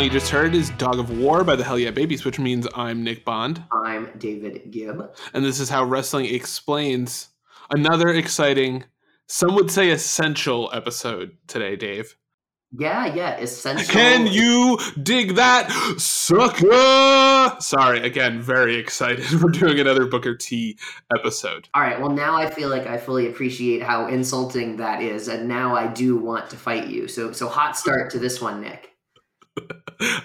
song you just heard is Dog of War by the Hell Yeah Babies, which means I'm Nick Bond. I'm David Gibb. And this is how wrestling explains another exciting, some would say essential episode today, Dave. Yeah, yeah, essential. Can you dig that, sucker? Sorry, again, very excited. We're doing another Booker T episode. All right, well, now I feel like I fully appreciate how insulting that is, and now I do want to fight you. So, so hot start to this one, Nick.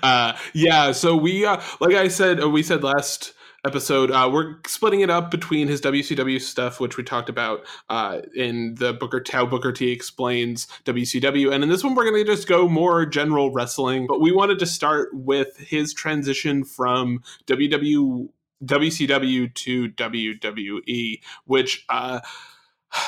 Uh, yeah, so we, uh, like I said, uh, we said last episode. Uh, we're splitting it up between his WCW stuff, which we talked about uh, in the Booker Tao Booker T explains WCW, and in this one we're going to just go more general wrestling. But we wanted to start with his transition from WW WCW to WWE, which uh,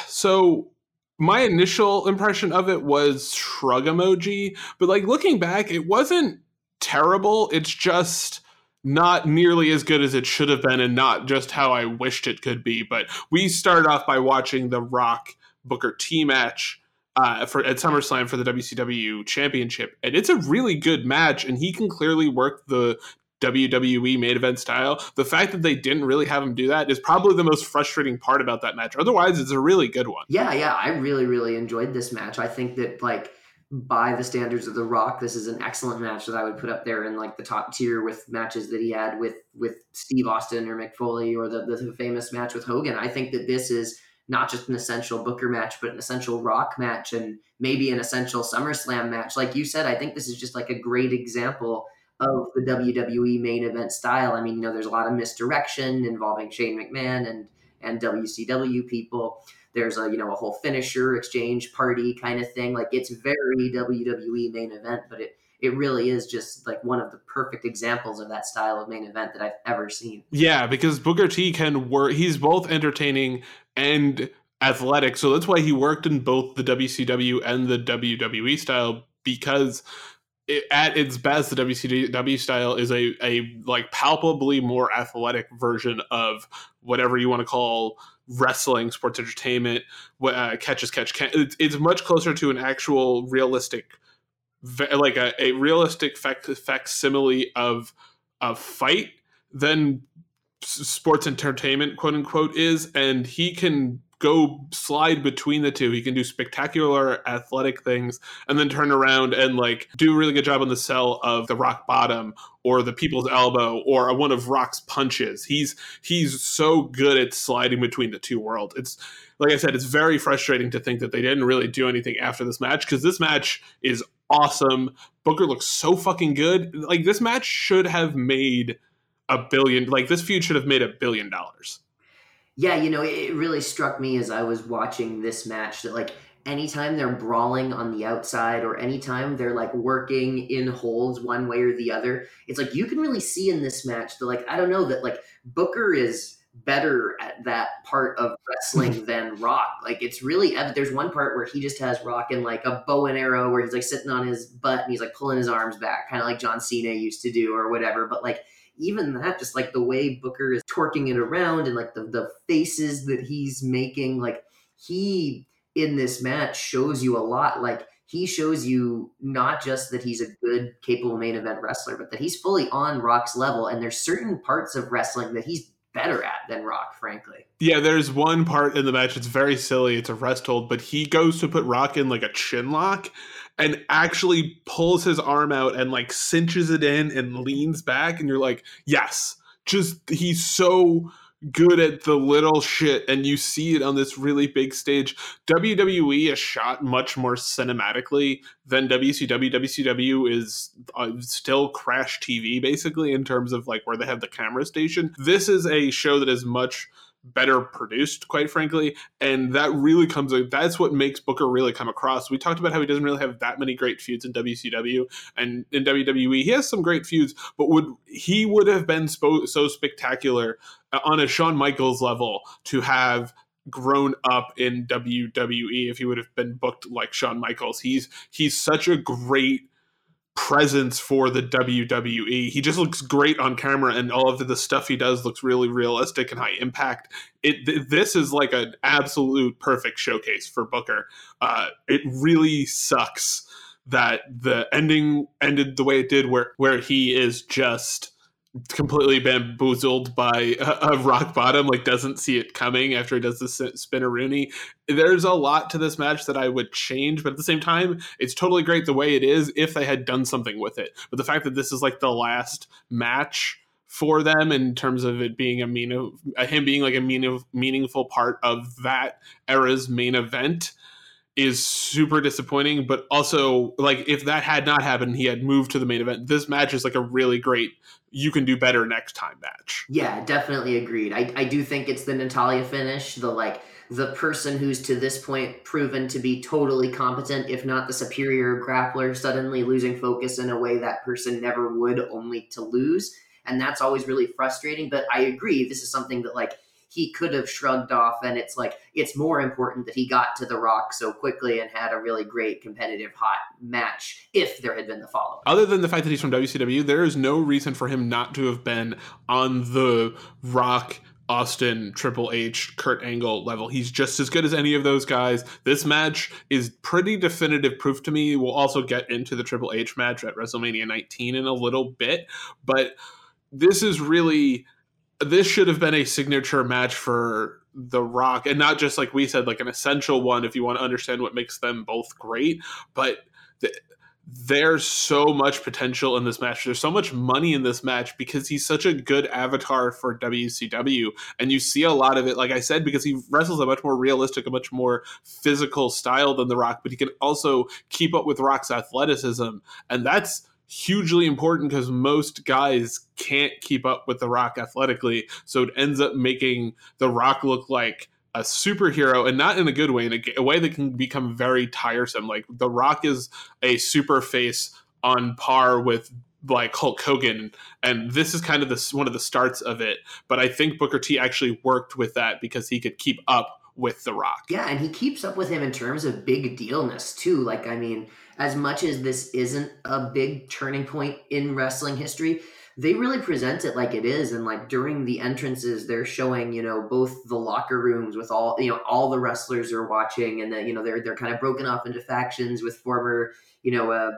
so my initial impression of it was shrug emoji, but like looking back, it wasn't terrible. It's just not nearly as good as it should have been and not just how I wished it could be. But we started off by watching the Rock Booker T match. Uh, for at SummerSlam for the WCW Championship, and it's a really good match, and he can clearly work the WWE main event style. The fact that they didn't really have him do that is probably the most frustrating part about that match. Otherwise, it's a really good one. Yeah, yeah, I really, really enjoyed this match. I think that like by the standards of The Rock, this is an excellent match that I would put up there in like the top tier with matches that he had with with Steve Austin or Mick Foley or the, the famous match with Hogan. I think that this is not just an essential Booker match, but an essential Rock match and maybe an essential SummerSlam match. Like you said, I think this is just like a great example of the WWE main event style. I mean, you know, there's a lot of misdirection involving Shane McMahon and and WCW people there's a you know a whole finisher exchange party kind of thing. Like it's very WWE main event, but it it really is just like one of the perfect examples of that style of main event that I've ever seen. Yeah, because Booker T can work. He's both entertaining and athletic, so that's why he worked in both the WCW and the WWE style because. It, at its best, the WCW style is a, a like palpably more athletic version of whatever you want to call wrestling, sports entertainment, uh, catch as catch can. It's, it's much closer to an actual realistic, like a, a realistic fac- facsimile of a fight than sports entertainment, quote unquote, is, and he can go slide between the two. He can do spectacular athletic things and then turn around and like do a really good job on the sell of the rock bottom or the people's elbow or one of Rock's punches. He's he's so good at sliding between the two worlds. It's like I said, it's very frustrating to think that they didn't really do anything after this match because this match is awesome. Booker looks so fucking good. Like this match should have made a billion like this feud should have made a billion dollars yeah, you know, it really struck me as I was watching this match that like anytime they're brawling on the outside or anytime they're like working in holds one way or the other, it's like you can really see in this match that like I don't know that like Booker is better at that part of wrestling than Rock. Like it's really there's one part where he just has Rock in like a bow and arrow where he's like sitting on his butt and he's like pulling his arms back, kind of like John Cena used to do or whatever. But like even that, just like the way Booker is twerking it around and like the, the faces that he's making, like he in this match shows you a lot. Like he shows you not just that he's a good, capable main event wrestler, but that he's fully on Rock's level. And there's certain parts of wrestling that he's better at than Rock, frankly. Yeah, there's one part in the match. It's very silly. It's a rest hold, but he goes to put Rock in like a chin lock, and actually pulls his arm out and like cinches it in and leans back and you're like yes. Just he's so good at the little shit and you see it on this really big stage. Wwe is shot much more cinematically than wcw wcw is uh, still crash tv basically in terms of like where they have the camera station. This is a show that is much better produced, quite frankly. And that really comes, that's what makes Booker really come across. We talked about how he doesn't really have that many great feuds in WCW and in WWE. He has some great feuds, but would he would have been spo- so spectacular uh, on a Shawn Michaels level to have grown up in WWE if he would have been booked like Shawn Michaels. He's he's such a great presence for the WWE. He just looks great on camera, and all of the, stuff he does looks really realistic and high impact. It th- this is like an absolute perfect showcase for Booker. Uh, it really sucks that the ending ended the way it did, where where he is just completely bamboozled by a, a, rock bottom, like doesn't see it coming after he does the spinneroonie. There's a lot to this match that I would change, but at the same time, it's totally great the way it is if they had done something with it. But the fact that this is like the last match for them in terms of it being a mean of him being like a mean, of meaningful part of that era's main event is super disappointing but also like if that had not happened he had moved to the main event. This match is like a really great you can do better next time match. Yeah definitely agreed. I, I do think it's the natalia finish the like the person who's to this point proven to be totally competent if not the superior grappler suddenly losing focus in a way that person never would only to lose. And that's always really frustrating. But I agree, this is something that like he could have shrugged off, and it's like it's more important that he got to the Rock so quickly and had a really great competitive hot match if there had been the follow. Other than the fact that he's from WCW, there is no reason for him not to have been on the Rock. Austin, Triple H, Kurt Angle level. He's just as good as any of those guys. This match is pretty definitive proof to me. We'll also get into the Triple H match at WrestleMania 19 in a little bit, but this is really this should have been a signature match for The Rock, and not just like we said, like an essential one if you want to understand what makes them both great. But th- there's so much potential in this match. There's so much money in this match because he's such a good avatar for WCW, and you see a lot of it. Like I said, because he wrestles a much more realistic, a much more physical style than The Rock, but he can also keep up with Rock's athleticism, and that's hugely important because most guys can't keep up with The Rock athletically. So it ends up making The Rock look like a superhero and not in a good way, in a, a way that can become very tiresome. Like The Rock is a super face on par with like Hulk Hogan, and this is kind of this one of the starts of it. But I think Booker T actually worked with that because he could keep up with The Rock. Yeah, and he keeps up with him in terms of big dealness too. Like, I mean, as much as this isn't a big turning point in wrestling history, they really present it like it is. And like during the entrances, they're showing, you know, both the locker rooms with all, you know, all the wrestlers are watching, and then you know they're they're kind of broken off into factions with former, you know, uh,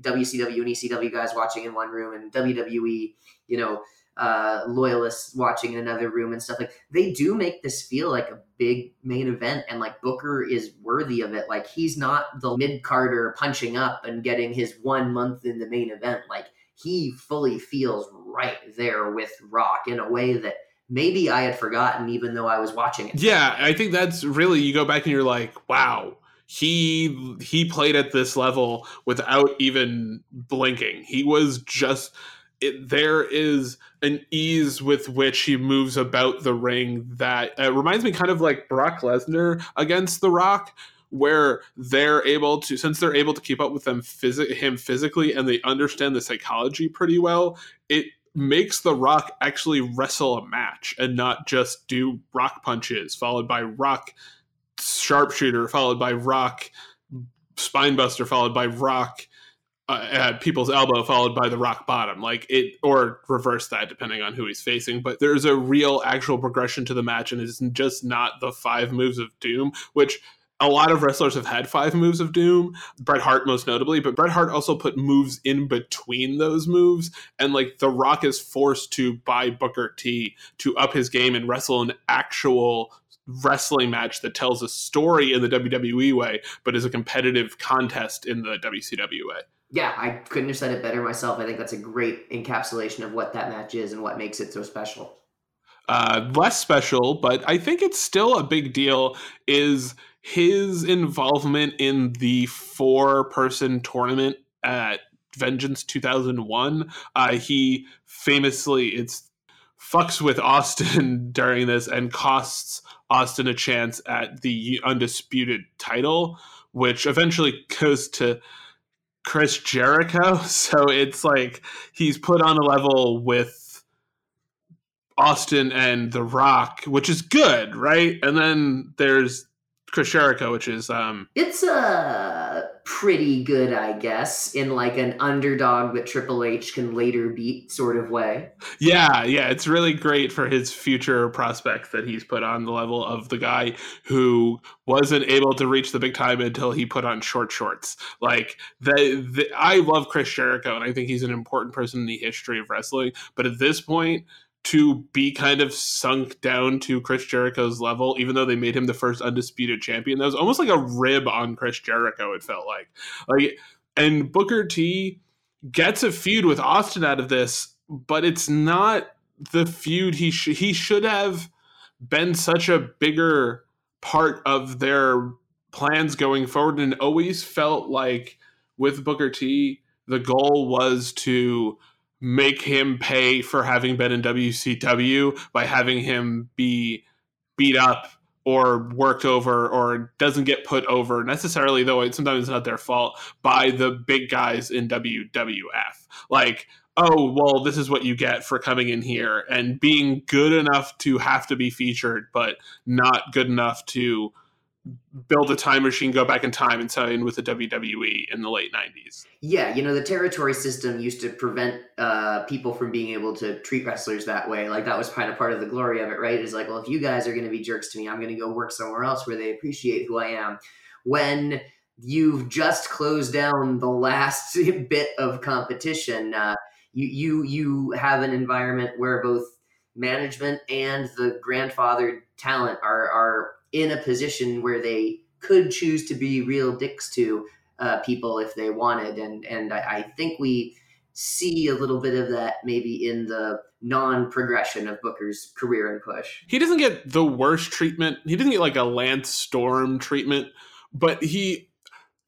WCW and ECW guys watching in one room, and WWE, you know, uh, loyalists watching in another room and stuff like they do make this feel like a big main event and like booker is worthy of it. Like he's not the mid carder punching up and getting his one month in the main event. Like he fully feels right there with rock in a way that maybe i had forgotten even though i was watching it. Yeah i think that's really you go back and you're like wow he he played at this level without even blinking. He was just it, there is an ease with which he moves about the ring that uh, reminds me kind of like Brock Lesnar against The Rock, where they're able to, since they're able to keep up with them phys- him physically and they understand the psychology pretty well, it makes The Rock actually wrestle a match and not just do rock punches followed by rock sharpshooter followed by rock spinebuster followed by rock uh, at people's elbow followed by the rock bottom. Like it or reverse that depending on who he's facing. But there's a real actual progression to the match and it's just not the five moves of doom which a lot of wrestlers have had five moves of doom. Bret hart most notably but bret hart also put moves in between those moves. And like the rock is forced to buy booker t to up his game and wrestle an actual wrestling match that tells a story in the WWE way, but is a competitive contest in the WCW way yeah, I couldn't have said it better myself. I think that's a great encapsulation of what that match is and what makes it so special. Uh, less special, but I think it's still a big deal, is his involvement in the four person tournament at Vengeance 2001. Uh, he famously, it's fucks with Austin during this and costs Austin a chance at the undisputed title, which eventually goes to Chris Jericho. So it's like he's put on a level with Austin and The Rock, which is good, right? And then there's Chris Jericho, which is um It's uh pretty good, I guess, in like an underdog that Triple H can later beat sort of way. Yeah, yeah, it's really great for his future prospects that he's put on the level of the guy who wasn't able to reach the big time until he put on short shorts. Like the, the I love Chris Jericho and I think he's an important person in the history of wrestling, but at this point to be kind of sunk down to Chris Jericho's level, even though they made him the first undisputed champion. That was almost like a rib on Chris Jericho, it felt like. Like and Booker T gets a feud with Austin out of this, but it's not the feud he he should have been such a bigger part of their plans going forward and always felt like with Booker T the goal was to make him pay for having been in WCW by having him be beat up or worked over or doesn't get put over necessarily though it, sometimes it's not their fault by the big guys in WWF like oh well this is what you get for coming in here and being good enough to have to be featured but not good enough to build a time machine, go back in time, and sign with the WWE in the late '90s. Yeah, you know the territory system used to prevent uh, people from being able to treat wrestlers that way. Like that was kind of part of the glory of it, right? It's like, well, if you guys are going to be jerks to me, I'm going to go work somewhere else where they appreciate who I am. When you've just closed down the last bit of competition, uh, you you you have an environment where both management and the grandfathered talent are are in a position where they could choose to be real dicks to uh, people if they wanted, and and I, I think we see a little bit of that maybe in the non-progression of Booker's career and push. He doesn't get the worst treatment. He doesn't get like a Lance Storm treatment, but he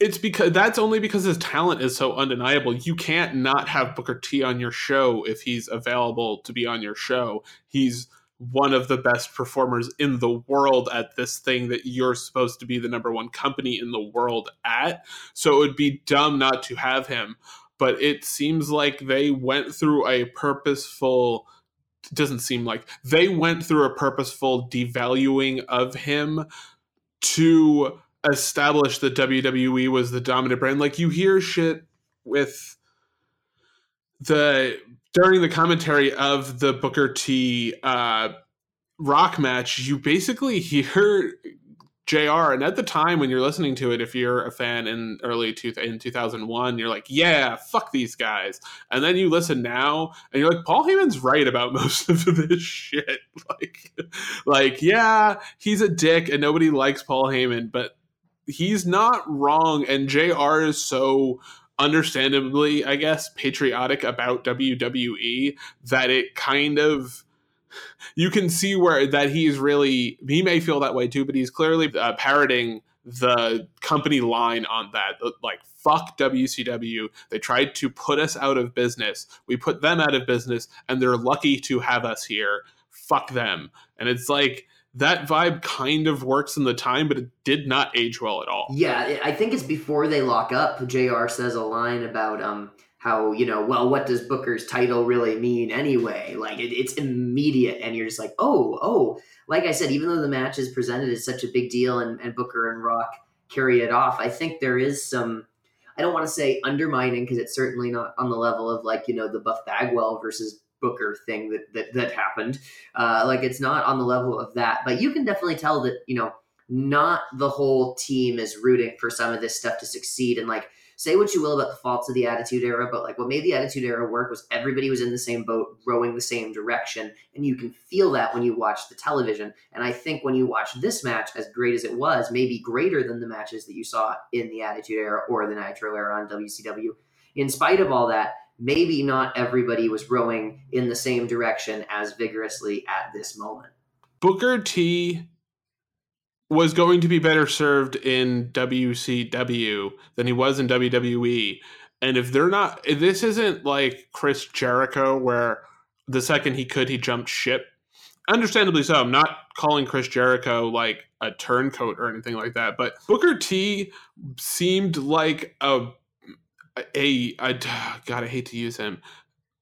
it's because that's only because his talent is so undeniable. You can't not have Booker T on your show if he's available to be on your show. He's one of the best performers in the world at this thing that you're supposed to be the number one company in the world at. So it would be dumb not to have him. But it seems like they went through a purposeful doesn't seem like they went through a purposeful devaluing of him to establish that WWE was the dominant brand. Like you hear shit with the during the commentary of the Booker T uh, rock match, you basically hear JR. And at the time when you're listening to it, if you're a fan in early two, in 2001, you're like, yeah, fuck these guys. And then you listen now and you're like, Paul Heyman's right about most of this shit. Like, like, yeah, he's a dick and nobody likes Paul Heyman, but he's not wrong. And JR is so understandably, I guess, patriotic about WWE that it kind of you can see where that he's really he may feel that way too, but he's clearly uh, parroting the company line on that. Like fuck WCW they tried to put us out of business. We put them out of business and they're lucky to have us here. Fuck them. And it's like that vibe kind of works in the time, but it did not age well at all. Yeah, I think it's before they lock up. Jr. says a line about um how you know well what does Booker's title really mean anyway? Like it, it's immediate, and you're just like oh oh. Like I said, even though the match is presented as such a big deal, and, and Booker and Rock carry it off, I think there is some. I don't want to say undermining because it's certainly not on the level of like you know the Buff Bagwell versus Booker thing that that, that happened. Uh, like it's not on the level of that, but you can definitely tell that you know not the whole team is rooting for some of this stuff to succeed. And like say what you will about the faults of the Attitude Era, but like what made the Attitude Era work was everybody was in the same boat, rowing the same direction, and you can feel that when you watch the television. And I think when you watch this match, as great as it was, maybe greater than the matches that you saw in the Attitude Era or the Nitro Era on WCW. In spite of all that, maybe not everybody was rowing in the same direction as vigorously at this moment. Booker T was going to be better served in WCW than he was in WWE. And if they're not, if this isn't like Chris Jericho, where the second he could, he jumped ship. Understandably so. I'm not calling Chris Jericho like a turncoat or anything like that, but Booker T seemed like a a, a God, I hate to use him.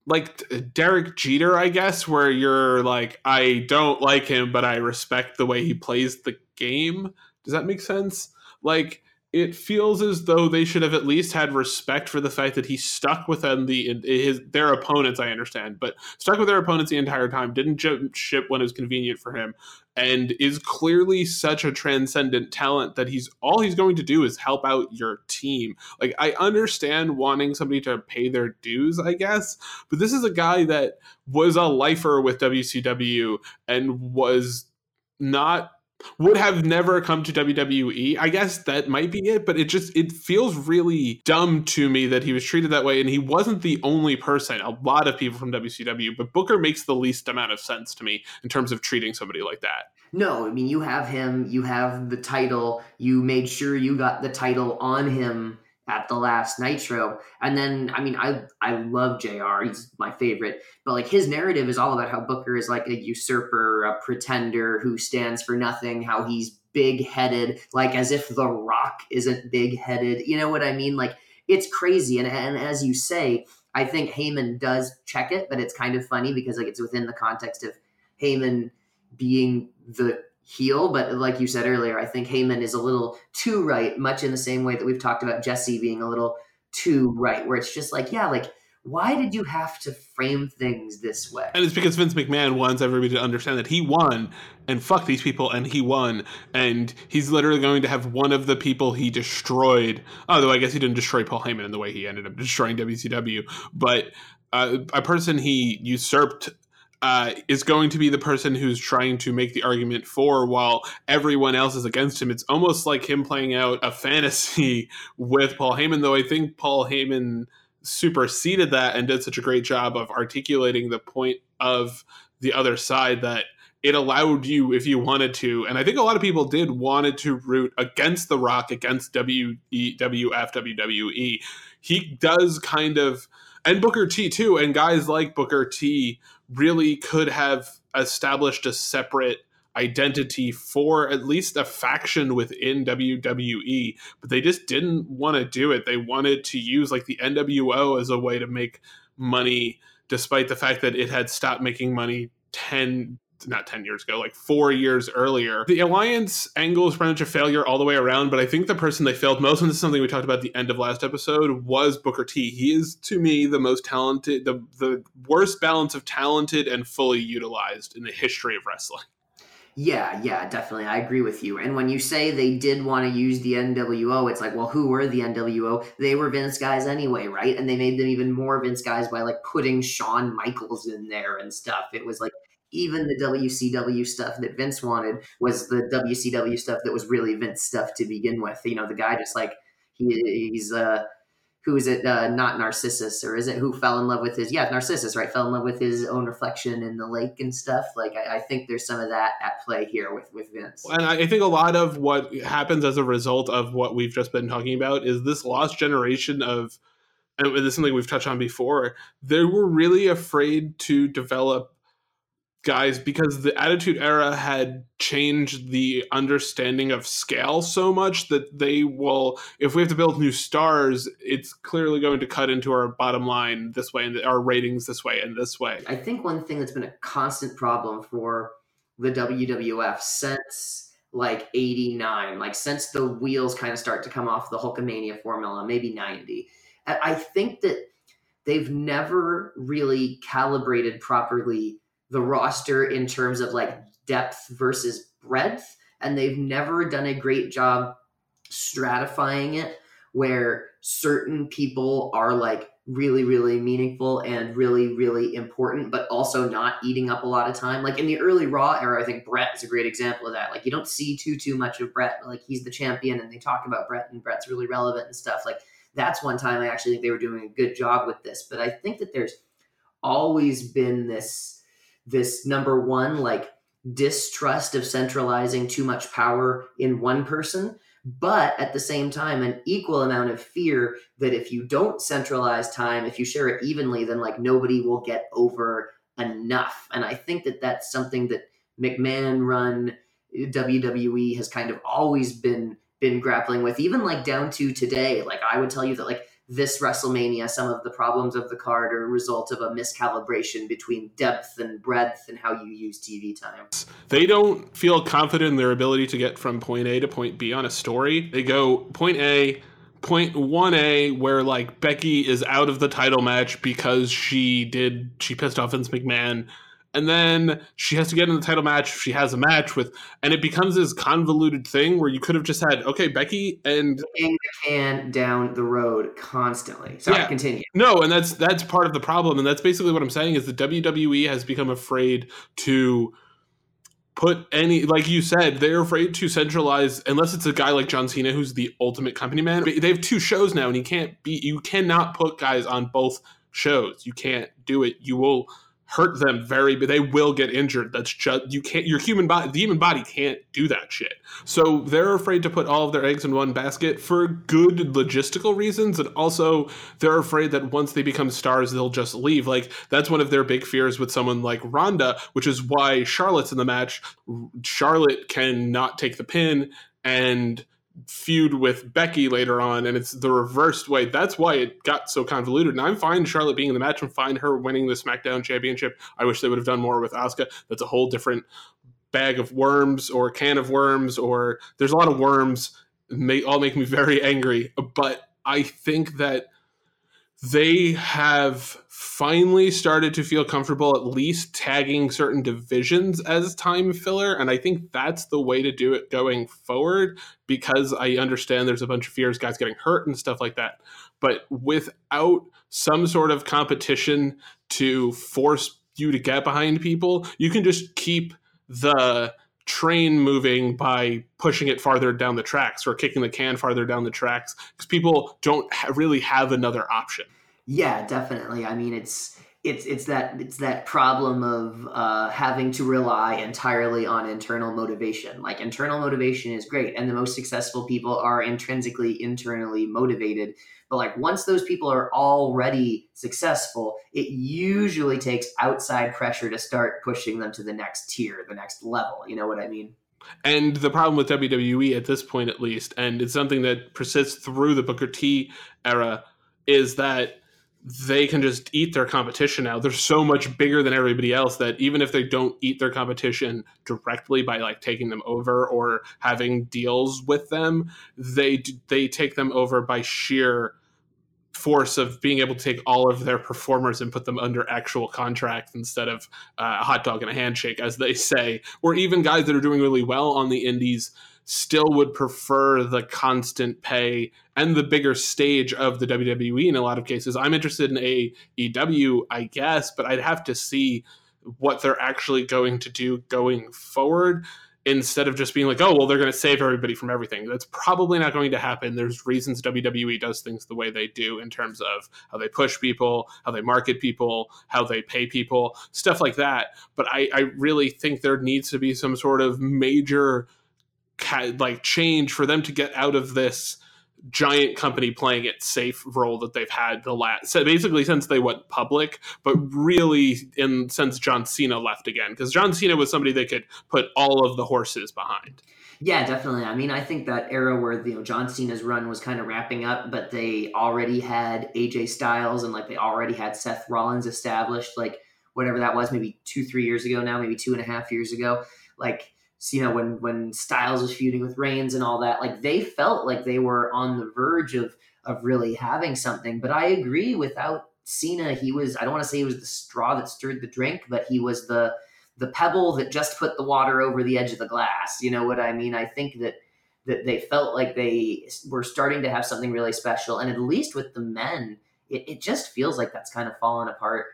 Like Derek Jeter, I guess, where you're like, I don't like him, but I respect the way he plays the game. Does that make sense? Like, it feels as though they should have at least had respect for the fact that he stuck with them the his their opponents. I understand, but stuck with their opponents the entire time. Didn't jump ship when it was convenient for him, and is clearly such a transcendent talent that he's all he's going to do is help out your team. Like I understand wanting somebody to pay their dues, I guess, but this is a guy that was a lifer with WCW and was not would have never come to WWE. I guess that might be it, but it just it feels really dumb to me that he was treated that way and he wasn't the only person. A lot of people from WCW, but Booker makes the least amount of sense to me in terms of treating somebody like that. No, I mean you have him, you have the title, you made sure you got the title on him at the last Nitro. And then, I mean, I I love JR. He's my favorite. But like his narrative is all about how Booker is like a usurper, a pretender who stands for nothing, how he's big headed, like as if The Rock isn't big headed. You know what I mean? Like it's crazy. And, and as you say, I think Heyman does check it, but it's kind of funny because like it's within the context of Heyman being the heel, but like you said earlier, I think Heyman is a little too right, much in the same way that we've talked about Jesse being a little too right, where it's just like, yeah, like why did you have to frame things this way? And it's because Vince McMahon wants everybody to understand that he won and fuck these people and he won. And he's literally going to have one of the people he destroyed. Although I guess he didn't destroy Paul Heyman in the way he ended up destroying WCW, but uh, a person he usurped uh, is going to be the person who's trying to make the argument for while everyone else is against him. It's almost like him playing out a fantasy with Paul Heyman, though I think Paul Heyman superseded that and did such a great job of articulating the point of the other side that it allowed you if you wanted to and i think a lot of people did wanted to root against the rock against wwf wwe he does kind of and booker t too and guys like booker t really could have established a separate identity for at least a faction within WWE, but they just didn't want to do it. They wanted to use like the NWO as a way to make money, despite the fact that it had stopped making money 10 not 10 years ago, like four years earlier. The alliance angle is pretty much a failure all the way around, but I think the person they failed most, and this is something we talked about at the end of last episode, was Booker T. He is, to me, the most talented, the, the worst balance of talented and fully utilized in the history of wrestling. Yeah, yeah, definitely. I agree with you. And when you say they did want to use the NWO, it's like, well, who were the NWO? They were Vince guys anyway, right? And they made them even more Vince guys by like putting Shawn Michaels in there and stuff. It was like even the WCW stuff that Vince wanted was the WCW stuff that was really Vince stuff to begin with. You know, the guy just like he, he's uh who is it? Uh, not narcissus or is it who fell in love with his yeah narcissus right? Fell in love with his own reflection in the lake and stuff. Like I, I, think there's some of that at play here with with vince. And i think a lot of what happens as a result of what we've just been talking about is this lost generation of and this is something we've touched on before they were really afraid to develop guys because the attitude era had changed the understanding of scale so much that they will if we have to build new stars it's clearly going to cut into our bottom line this way and our ratings this way and this way. I think one thing that's been a constant problem for the wwf since like 89 like since the wheels kind of start to come off the hulkamania formula maybe 90 i think that they've never really calibrated properly the roster in terms of like depth versus breadth. And they've never done a great job stratifying it where certain people are like really, really meaningful and really, really important, but also not eating up a lot of time. Like in the early Raw era, I think Bret is a great example of that. Like you don't see too, too much of Bret, like he's the champion and they talk about Bret and Bret's really relevant and stuff. Like that's one time I actually think they were doing a good job with this. But I think that there's always been this this number one like distrust of centralizing too much power in one person but at the same time an equal amount of fear that if you don't centralize time if you share it evenly then like nobody will get over enough. And i think that that's something that mcmahon run wwe has kind of always been been grappling with even like down to today. Like i would tell you that like this WrestleMania, some of the problems of the card are a result of a miscalibration between depth and breadth and how you use TV time. They don't feel confident in their ability to get from point A to point B on a story. They go point A, point 1A where like Becky is out of the title match because she did she pissed off Vince McMahon and then she has to get in the title match. She has a match with, and it becomes this convoluted thing where you could have just had okay, Becky and the can down the road constantly. Sorry, yeah. continue. No, and that's that's part of the problem, and that's basically what I'm saying is the WWE has become afraid to put any like you said they're afraid to centralize unless it's a guy like john cena who's the ultimate company man they have two shows now and you can't be you cannot put guys on both shows you can't do it you will hurt them very but they will get injured. That's just you can't your human body the human body can't do that shit. So they're afraid to put all of their eggs in one basket for good logistical reasons and also they're afraid that once they become stars they'll just leave. Like that's one of their big fears with someone like Ronda which is why Charlotte's in the match. Charlotte cannot take the pin and feud with Becky later on, and it's the reversed way. That's why it got so convoluted. And I'm fine Charlotte being in the match. I'm fine her winning the SmackDown Championship. I wish they would have done more with Asuka. That's a whole different bag of worms or can of worms, or there's a lot of worms. May all make me very angry. But I think that they have finally started to feel comfortable at least tagging certain divisions as time filler and i think that's the way to do it going forward because i understand there's a bunch of fears guys getting hurt and stuff like that. But without some sort of competition to force you to get behind people you can just keep the train moving by pushing it farther down the tracks or kicking the can farther down the tracks because people don't ha- really have another option yeah, definitely. I mean, it's it's it's that it's that problem of uh, having to rely entirely on internal motivation. Like internal motivation is great, and the most successful people are intrinsically internally motivated. But like once those people are already successful, it usually takes outside pressure to start pushing them to the next tier, the next level. You know what I mean? And the problem with WWE at this point, at least, and it's something that persists through the Booker T era, is that they can just eat their competition now. They're so much bigger than everybody else that even if they don't eat their competition directly by like taking them over or having deals with them, they they take them over by sheer force of being able to take all of their performers and put them under actual contract instead of uh, a hot dog and a handshake, as they say, or even guys that are doing really well on the indies still would prefer the constant pay and the bigger stage of the WWE in a lot of cases. I'm interested in AEW, I guess, but I'd have to see what they're actually going to do going forward instead of just being like, oh, well, they're going to save everybody from everything. That's probably not going to happen. There's reasons WWE does things the way they do in terms of how they push people, how they market people, how they pay people, stuff like that. But I, I really think there needs to be some sort of major like change for them to get out of this giant company playing it safe role that they've had the last so basically since they went public but really in since john cena left again because john cena was somebody they could put all of the horses behind. Yeah definitely. I mean i think that era where you know john cena's run was kind of wrapping up but they already had aj styles and like they already had seth rollins established like whatever that was maybe two three years ago now maybe two and a half years ago. Like you know when when Styles was feuding with Reigns and all that, like they felt like they were on the verge of of really having something. But I agree, without Cena, he was I don't want to say he was the straw that stirred the drink, but he was the the pebble that just put the water over the edge of the glass. You know what I mean? I think that that they felt like they were starting to have something really special, and at least with the men, it, it just feels like that's kind of fallen apart.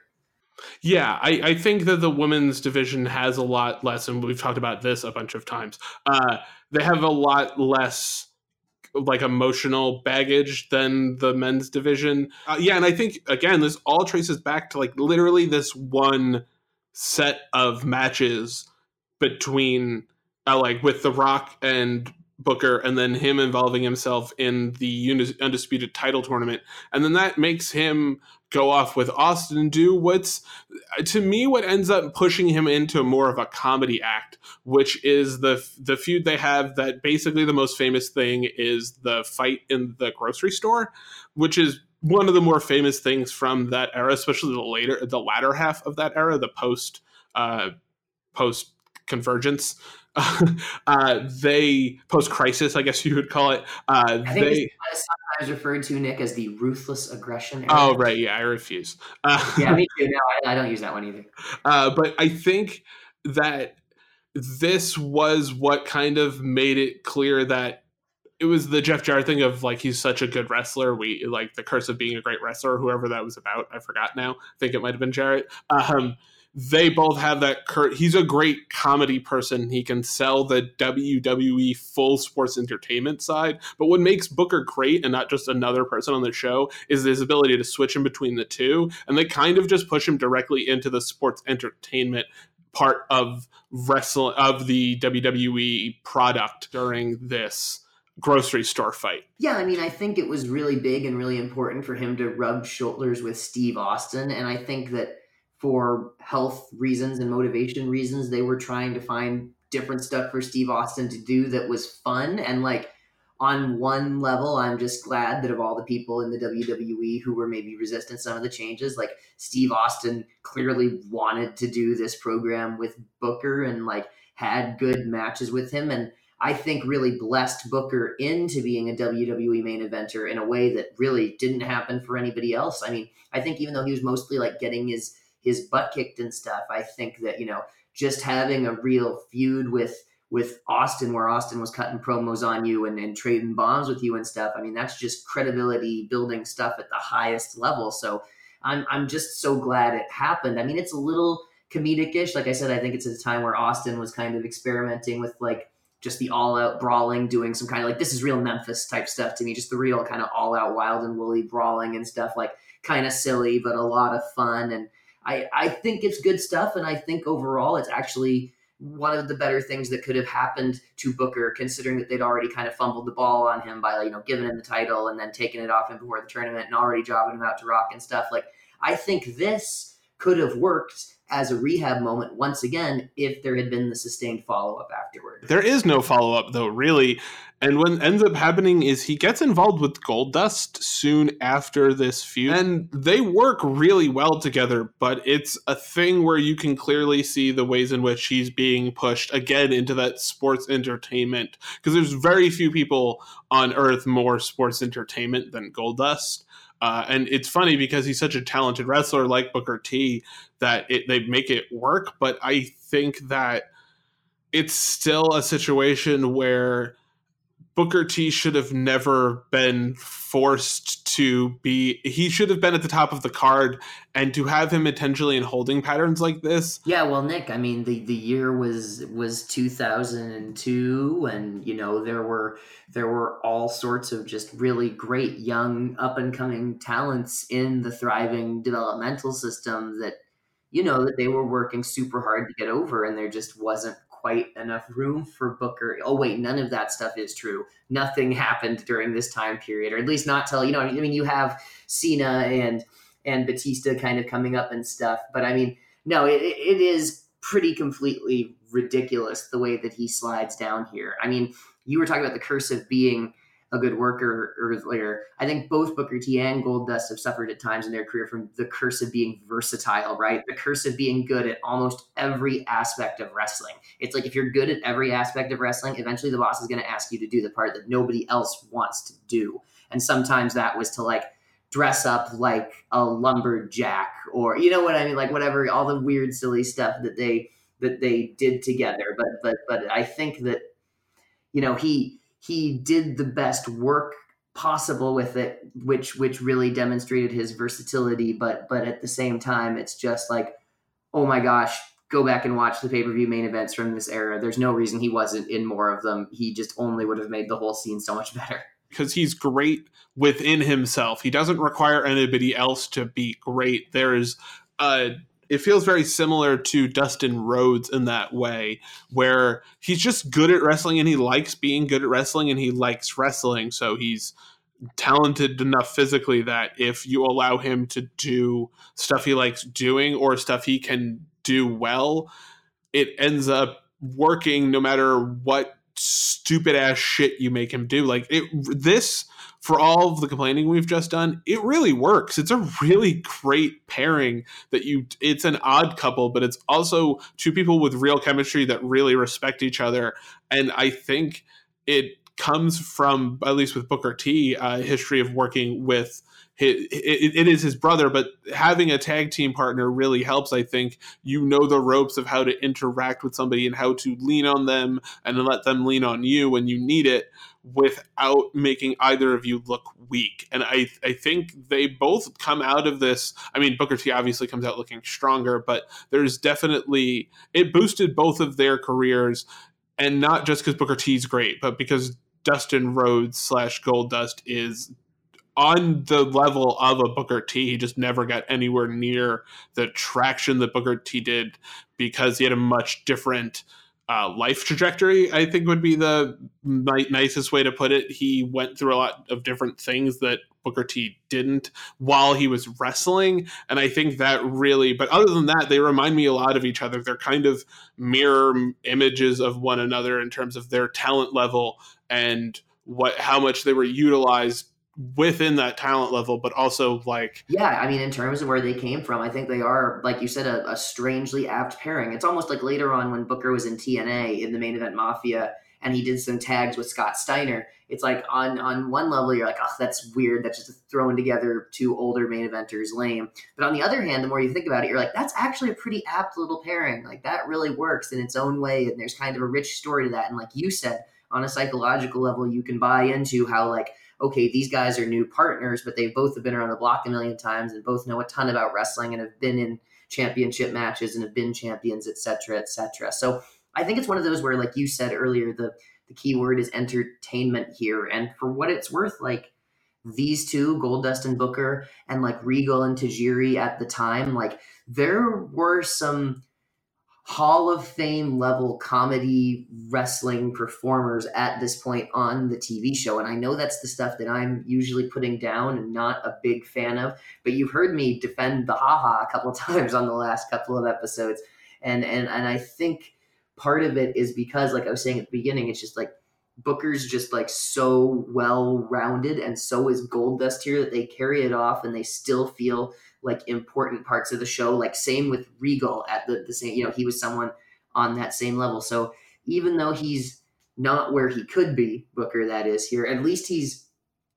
Yeah, I, I think that the women's division has a lot less, and we've talked about this a bunch of times. Uh, they have a lot less like emotional baggage than the men's division. Uh, yeah, and I think again, this all traces back to like literally this one set of matches between uh, like with The Rock and Booker, and then him involving himself in the undisputed title tournament, and then that makes him go off with Austin and do what's to me what ends up pushing him into more of a comedy act, which is the the feud they have that basically the most famous thing is the fight in the grocery store, which is one of the more famous things from that era, especially the later, the latter half of that era, the post uh, post convergence. uh, they post crisis, I guess you would call it. Uh, I think they it's sometimes referred to Nick as the ruthless aggression. Era. oh right, yeah, I refuse. Uh, yeah, me too. No, I, I don't use that one either. uh, but I think that this was what kind of made it clear that it was the Jeff Jarrett thing of like he's such a good wrestler. We like the curse of being a great wrestler, whoever that was about. I forgot now. I think it might have been Jarrett. Um, they both have that. Cur- he's a great comedy person. He can sell the WWE full sports entertainment side. But what makes Booker great and not just another person on the show is his ability to switch in between the two. And they kind of just push him directly into the sports entertainment part of wrestling of the WWE product during this grocery store fight. Yeah, I mean, I think it was really big and really important for him to rub shoulders with Steve Austin. And I think that for health reasons and motivation reasons, they were trying to find different stuff for Steve Austin to do that was fun. And like, on one level, I'm just glad that of all the people in the WWE who were maybe resistant some of the changes, like Steve Austin clearly wanted to do this program with Booker and like had good matches with him. And I think really blessed Booker into being a WWE main eventer in a way that really didn't happen for anybody else. I mean, I think even though he was mostly like getting his his butt kicked and stuff, I think that, you know, just having a real feud with with Austin where Austin was cutting promos on you and, and trading bombs with you and stuff. I mean, that's just credibility building stuff at the highest level. So I'm I'm just so glad it happened. I mean, it's a little comedic-ish. Like I said, I think it's at a time where Austin was kind of experimenting with like just the all out brawling, doing some kind of like this is real Memphis type stuff to me, just the real kind of all out wild and woolly brawling and stuff, like kind of silly, but a lot of fun. And I, I think it's good stuff. And I think overall it's actually one of the better things that could have happened to Booker, considering that they'd already kind of fumbled the ball on him by, you know, giving him the title and then taking it off him before the tournament and already jobbing him out to Rock and stuff. Like, I think this could have worked as a rehab moment once again if there had been the sustained follow up afterward. There is no follow up though, really. And what ends up happening is he gets involved with Goldust soon after this feud. And they work really well together, but it's a thing where you can clearly see the ways in which he's being pushed again into that sports entertainment. Because there's very few people on earth more sports entertainment than Goldust. Uh, and it's funny because he's such a talented wrestler like Booker T that it, they make it work. But I think that it's still a situation where Booker T should have never been forced to be. He should have been at the top of the card, and to have him intentionally in holding patterns like this. Yeah, well, Nick, I mean, the the year was was two thousand and two, and you know there were there were all sorts of just really great young up and coming talents in the thriving developmental system that you know that they were working super hard to get over, and there just wasn't quite enough room for Booker. Oh wait, none of that stuff is true. Nothing happened during this time period, or at least not till you know. I mean, you have Cena and and Batista kind of coming up and stuff, but I mean, no, it, it is pretty completely ridiculous the way that he slides down here. I mean, you were talking about the curse of being a good worker earlier. I think both Booker T and Goldust have suffered at times in their career from the curse of being versatile, right? The curse of being good at almost every aspect of wrestling. It's like if you're good at every aspect of wrestling, eventually the boss is going to ask you to do the part that nobody else wants to do. And sometimes that was to like dress up like a lumberjack or you know what I mean, like whatever, all the weird, silly stuff that they that they did together. But but but I think that you know he he did the best work possible with it which which really demonstrated his versatility but but at the same time it's just like oh my gosh go back and watch the pay-per-view main events from this era. There's no reason he wasn't in more of them. He just only would have made the whole scene so much better. Because he's great within himself. He doesn't require anybody else to be great. There's a it feels very similar to Dustin Rhodes in that way, where he's just good at wrestling and he likes being good at wrestling and he likes wrestling. So he's talented enough physically that if you allow him to do stuff he likes doing or stuff he can do well, it ends up working no matter what stupid ass shit you make him do. Like it, this for all of the complaining we've just done, it really works. It's a really great pairing that you. It's an odd couple, but it's also two people with real chemistry that really respect each other, and I think it comes from at least with Booker T, a history of working with it, it is his brother, but having a tag team partner really helps. I think you know the ropes of how to interact with somebody and how to lean on them and let them lean on you when you need it without making either of you look weak. And I, I think they both come out of this. I mean, Booker T obviously comes out looking stronger, but there's definitely, it boosted both of their careers. And not just because Booker T's great, but because Dustin Rhodes slash Goldust is on the level of a Booker T. He just never got anywhere near the traction that Booker T did because he had a much different uh, life trajectory. I think would be the ni- nicest way to put it. He went through a lot of different things that Booker T didn't while he was wrestling, and I think that really. But other than that, they remind me a lot of each other. They're kind of mirror images of one another in terms of their talent level and what how much they were utilized within that talent level, but also like yeah, I mean, in terms of where they came from, I think they are like you said, a, a, strangely apt pairing. It's almost like later on when Booker was in TNA in the main event Mafia, and he did some tags with Scott Steiner. It's like on on one level you're like, oh, that's weird. That's just throwing together two older main eventers, lame. But on the other hand, the more you think about it, you're like, that's actually a pretty apt little pairing. Like that really works in its own way, and there's kind of a rich story to that. And like you said, on a psychological level, you can buy into how like okay, these guys are new partners, but they both have been around the block a million times and both know a ton about wrestling and have been in championship matches and have been champions, et cetera, et cetera. So I think it's one of those where, like you said earlier, the the key word is entertainment here. And for what it's worth, like these two, Goldust and Booker, and like Regal and Tajiri at the time, like there were some Hall of Fame level comedy wrestling performers at this point on the TV show. And I know that's the stuff that I'm usually putting down and not a big fan of. But you've heard me defend the haha a couple times on the last couple of episodes. And and and I think part of it is because, like I was saying at the beginning, it's just like Booker's just like so well rounded, and so is Goldust here that they carry it off and they still feel like important parts of the show. Like same with Regal at the, the same, you know, he was someone on that same level. So even though he's not where he could be, Booker that is here, at least he's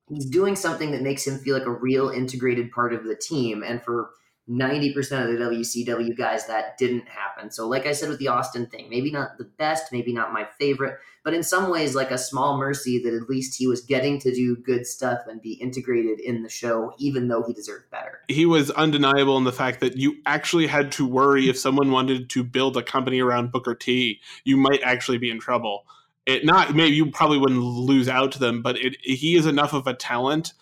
he's doing something that makes him feel like a real integrated part of the team. And for 90% of the WCW guys, that didn't happen. So, like I said with the Austin thing, maybe not the best, maybe not my favorite, but in some ways, like a small mercy that at least he was getting to do good stuff and be integrated in the show, even though he deserved better. He was undeniable in the fact that you actually had to worry if someone wanted to build a company around Booker T, you might actually be in trouble. It not maybe you probably wouldn't lose out to them, but it, he is enough of a talent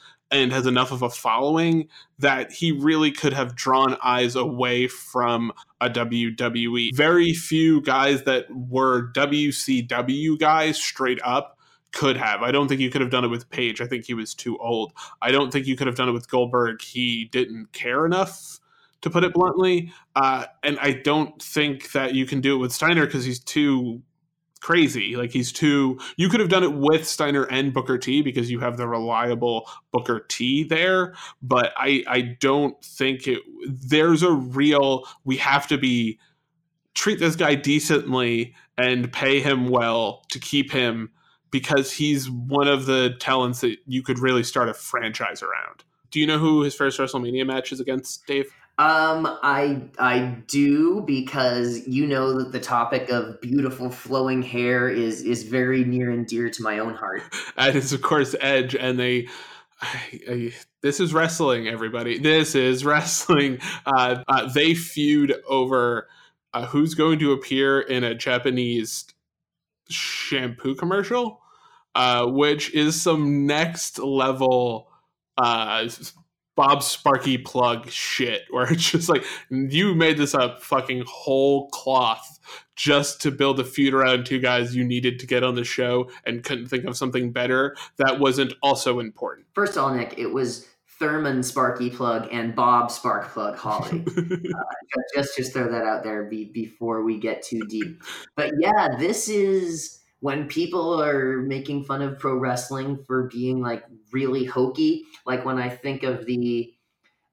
and has enough of a following that he really could have drawn eyes away from a WWE. Very few guys that were WCW guys straight up could have. I don't think you could have done it with Page. I think he was too old. I don't think you could have done it with Goldberg. He didn't care enough, to put it bluntly. Uh, and I don't think that you can do it with Steiner because he's too crazy. Like he's too. You could have done it with Steiner and Booker T because you have the reliable Booker T there. But I I don't think it. There's a real. We have to be treat this guy decently and pay him well to keep him because he's one of the talents that you could really start a franchise around. Do you know who his first WrestleMania match is against, Dave? Um, I I do because you know that the topic of beautiful flowing hair is is very near and dear to my own heart. And it's of course Edge, and they. I, I, this is wrestling, everybody. This is wrestling. Uh, uh, they feud over uh, who's going to appear in a Japanese shampoo commercial, uh, which is some next level uh, Bob Sparky plug shit where it's just like you made this up fucking whole cloth just to build a feud around two guys you needed to get on the show and couldn't think of something better that wasn't also important. First of all, Nick, it was Thurman Sparky plug and Bob Spark plug Holly. uh, just just throw that out there be, before we get too deep. But yeah, this is when people are making fun of pro wrestling for being like really hokey, like when I think of the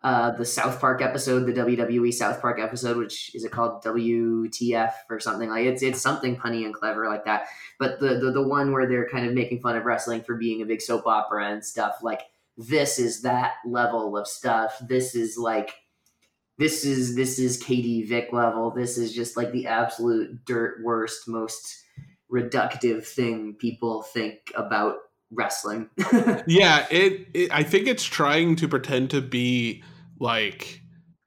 uh, the South Park episode, the WWE South Park episode, which is it called WTF or something like it's it's something punny and clever like that. But the, the the one where they're kind of making fun of wrestling for being a big soap opera and stuff like this is that level of stuff. This is like this is this is Katie Vick level. This is just like the absolute dirt worst, most reductive thing people think about wrestling. yeah, it, it, I think it's trying to pretend to be like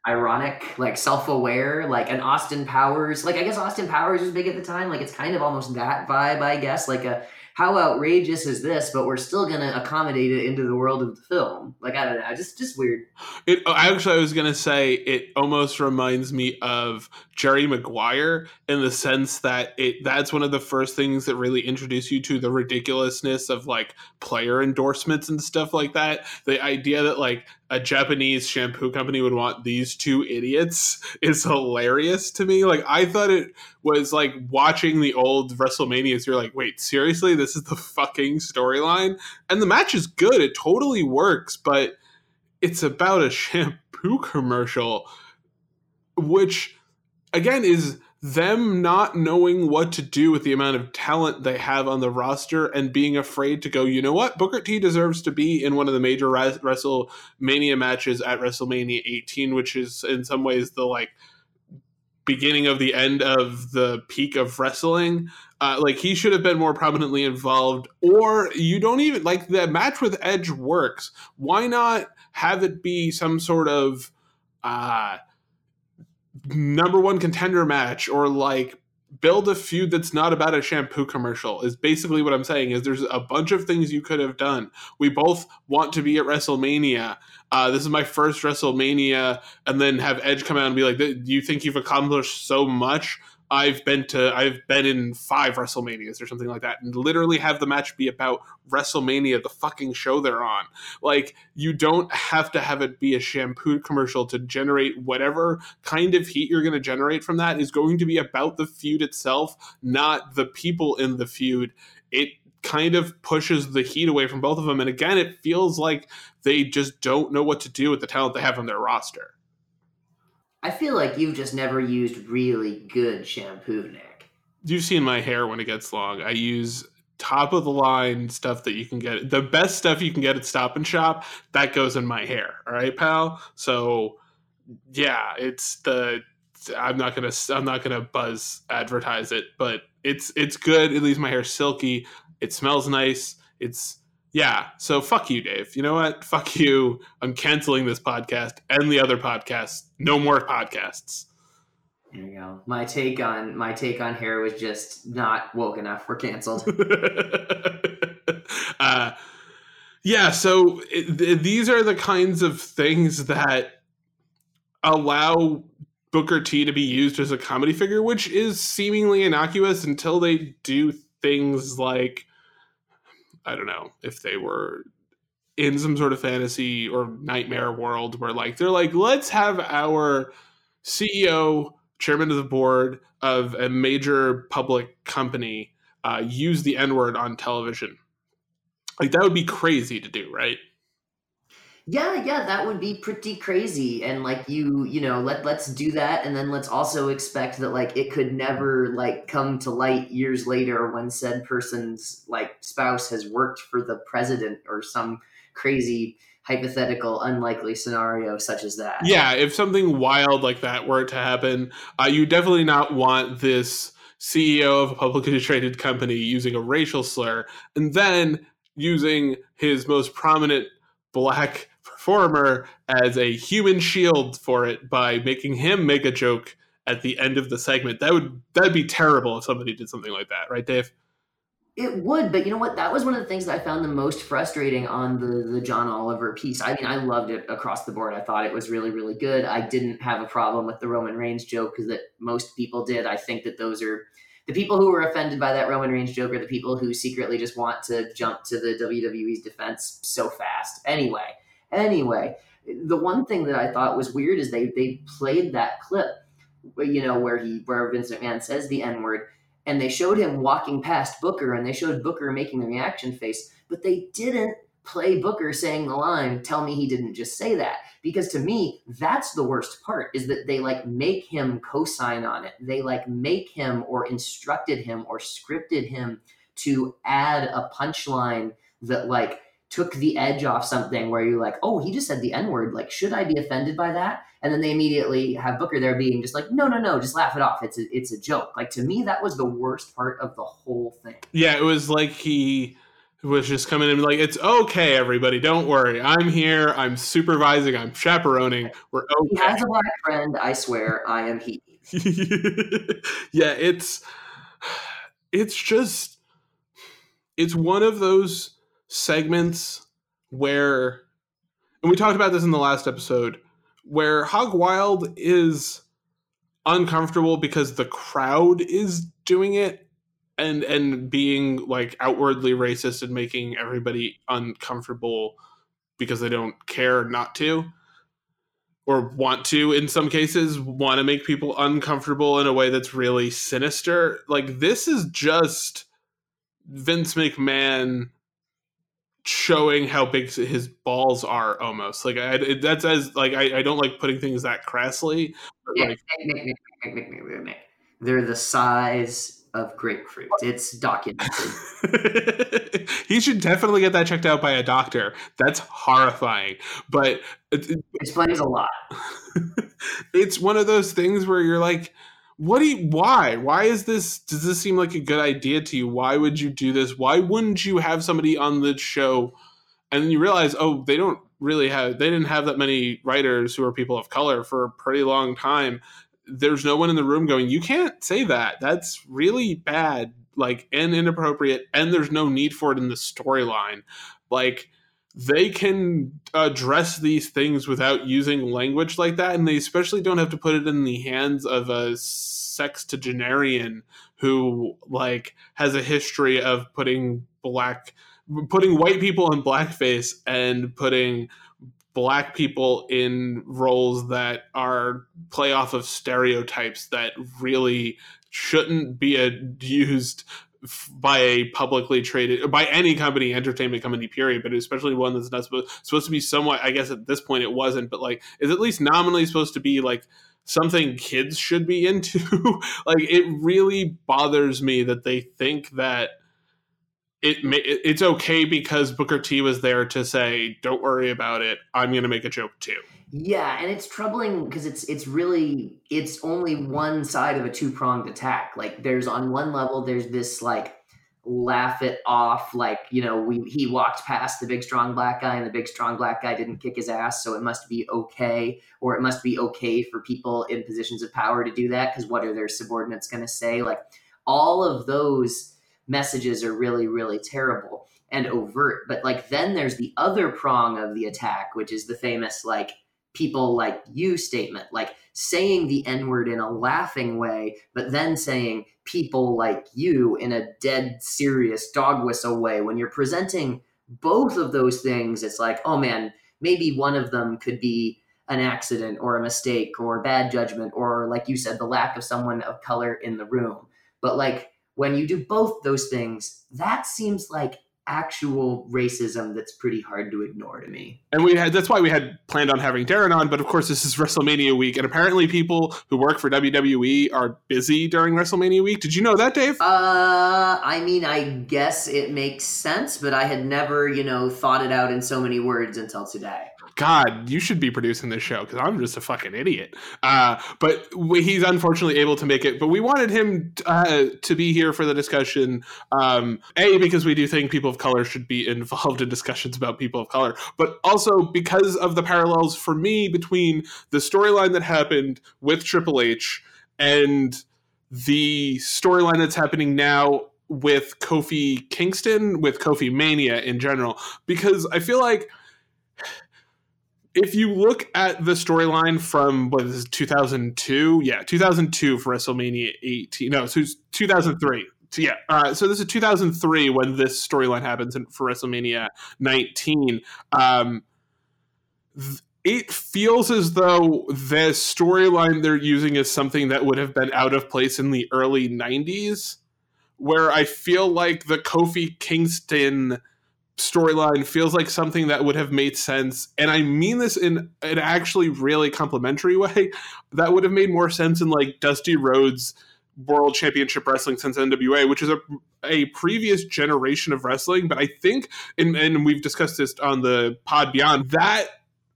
ironic, like self-aware, like an Austin Powers. Like I guess Austin Powers was big at the time. Like it's kind of almost that vibe, I guess. Like a how outrageous is this? But we're still going to accommodate it into the world of the film. Like I don't know, just just weird. It oh, actually, I was going to say it almost reminds me of Jerry Maguire in the sense that it that's one of the first things that really introduce you to the ridiculousness of like player endorsements and stuff like that. The idea that like a Japanese shampoo company would want these two idiots is hilarious to me. Like I thought it was like watching the old WrestleManias. You're like, wait, seriously, this is the fucking storyline, and the match is good. It totally works, but it's about a shampoo commercial, which again is them not knowing what to do with the amount of talent they have on the roster and being afraid to go, you know what? Booker T deserves to be in one of the major WrestleMania matches at WrestleMania 18, which is in some ways the like beginning of the end of the peak of wrestling. Uh, like he should have been more prominently involved, or you don't even like the match with Edge works. Why not have it be some sort of uh number one contender match or like build a feud that's not about a shampoo commercial is basically what i'm saying is there's a bunch of things you could have done. We both want to be at wrestlemania. Uh, this is my first wrestlemania and then have edge come out and be like do you think you've accomplished so much I've been to I've been in five WrestleManias or something like that, and literally have the match be about WrestleMania, the fucking show they're on. Like you don't have to have it be a shampoo commercial to generate whatever kind of heat you're going to generate from that is going to be about the feud itself, not the people in the feud. It kind of pushes the heat away from both of them, and again, it feels like they just don't know what to do with the talent they have on their roster. I feel like you've just never used really good shampoo, Nick. You've seen my hair when it gets long. I use top of the line stuff that you can get. The best stuff you can get at Stop and Shop that goes in my hair. All right, pal. So yeah, it's the. I'm not gonna. I'm not gonna buzz advertise it, but it's it's good. It leaves my hair silky. It smells nice. It's yeah. So fuck you, Dave. You know what? Fuck you. I'm canceling this podcast and the other podcasts. No more podcasts. There you go. My take on my take on hair was just not woke enough. We're canceled. uh, yeah. So it, th- these are the kinds of things that allow Booker T to be used as a comedy figure, which is seemingly innocuous until they do things like I don't know if they were in some sort of fantasy or nightmare world where like they're like let's have our CEO, chairman of the board of a major public company uh, use the N word on television. Like that would be crazy to do, right? Yeah, yeah, that would be pretty crazy. And like you, you know, let let's do that and then let's also expect that like it could never like come to light years later when said person's like spouse has worked for the president or some crazy hypothetical unlikely scenario such as that. Yeah, if something wild like that were to happen, uh, you definitely not want this CEO of a publicly traded company using a racial slur and then using his most prominent black performer as a human shield for it by making him make a joke at the end of the segment. That would that'd be terrible if somebody did something like that, right, Dave? It would, but you know what? That was one of the things that I found the most frustrating on the the John Oliver piece. I mean, I loved it across the board. I thought it was really, really good. I didn't have a problem with the Roman Reigns joke because that most people did. I think that those are the people who were offended by that Roman Reigns joke are the people who secretly just want to jump to the WWE's defense so fast. Anyway, Anyway, the one thing that I thought was weird is they they played that clip, you know, where he where Vince McMahon says the N word, and they showed him walking past Booker and they showed Booker making the reaction face, but they didn't play Booker saying the line, tell me he didn't just say that. Because to me, that's the worst part is that they like make him co sign on it. They like make him or instructed him or scripted him to add a punchline that like took the edge off something where you're like, oh, he just said the N word. Like, should I be offended by that? And then they immediately have Booker there being just like, no, no, no, just laugh it off. It's a, it's a joke. Like to me, that was the worst part of the whole thing. Yeah, it was like he was just coming in like, it's okay, everybody, don't worry. I'm here. I'm supervising. I'm chaperoning. We're okay. He has a black friend. I swear, I am he. yeah, it's it's just it's one of those segments where and we talked about this in the last episode where hog wild is uncomfortable because the crowd is doing it and and being like outwardly racist and making everybody uncomfortable because they don't care not to or want to in some cases want to make people uncomfortable in a way that's really sinister. Like this is just Vince McMahon showing how big his balls are almost. Like I, that's as like I, I don't like putting things that crassly yeah, like, they're the size of grapefruit. It's documented. He should definitely get that checked out by a doctor. That's horrifying. But uh, it, explains a lot. It's one of those things where you're like what do you why? Why is this does this seem like a good idea to you? Why would you do this? Why wouldn't you have somebody on the show? And then you realize oh they don't really have they didn't have that many writers who are people of color for a pretty long time. There's no one in the room going you can't say that. That's really bad like and inappropriate and there's no need for it in the storyline. Like they can address these things without using language like that and they especially don't have to put it in the hands of a sextagenarian who like has a history of putting black putting white people in blackface and putting black people in roles that are play off of stereotypes that really shouldn't be used by a publicly traded by any company entertainment company period but especially one that's not supposed, supposed to be somewhat i guess at this point it wasn't but like is at least nominally supposed to be like something kids should be into? Like it really bothers me that they think that it it's okay because booker t was there to say don't worry about it. I'm going to make a joke too. Yeah, and it's troubling because it's it's really it's only one side of a two pronged attack. Like there's on one level there's this like laugh it off like you know we he walked past the big strong black guy and the big strong black guy didn't kick his ass so it must be okay or it must be okay for people in positions of power to do that because what are their subordinates going to say? Like all of those messages are really really terrible and overt but like then there's the other prong of the attack which is the famous like people like you statement, like saying the N word in a laughing way, but then saying people like you in a dead serious dog whistle way. When you're presenting both of those things, it's like, oh man, maybe one of them could be an accident or a mistake or bad judgment or, like you said, the lack of someone of color in the room. But like when you do both those things, that seems like actual racism that's pretty hard to ignore to me. And we had that's why we had planned on having Darren on, but of course this is WrestleMania week, and apparently people who work for WWE are busy during WrestleMania week. Did you know that, Dave? Uh, I mean, I guess it makes sense, but I had never, you know, thought it out in so many words until today. God, you should be producing this show because I'm just a fucking idiot. Uh, but he's unfortunately able to make it. But we wanted him uh, to be here for the discussion. Um, a because we do think people of color should be involved in discussions about people of color, but also because of the parallels for me between the storyline that happened with Triple H and the storyline that's happening now with Kofi Kingston, with Kofi Mania in general. Because I feel like if you look at the storyline from what is 2002, yeah, 2002 for WrestleMania 18. No, so it's 2003. So yeah, uh, so this is 2003 when this storyline happens for WrestleMania 19. Um, th- it feels as though the storyline they're using is something that would have been out of place in the early 90s where I feel like the Kofi Kingston storyline feels like something that would have made sense and i mean this in an actually really complimentary way that would have made more sense in like dusty rhodes world championship wrestling since nwa which is a, a previous generation of wrestling but i think and, and we've discussed this on the pod beyond that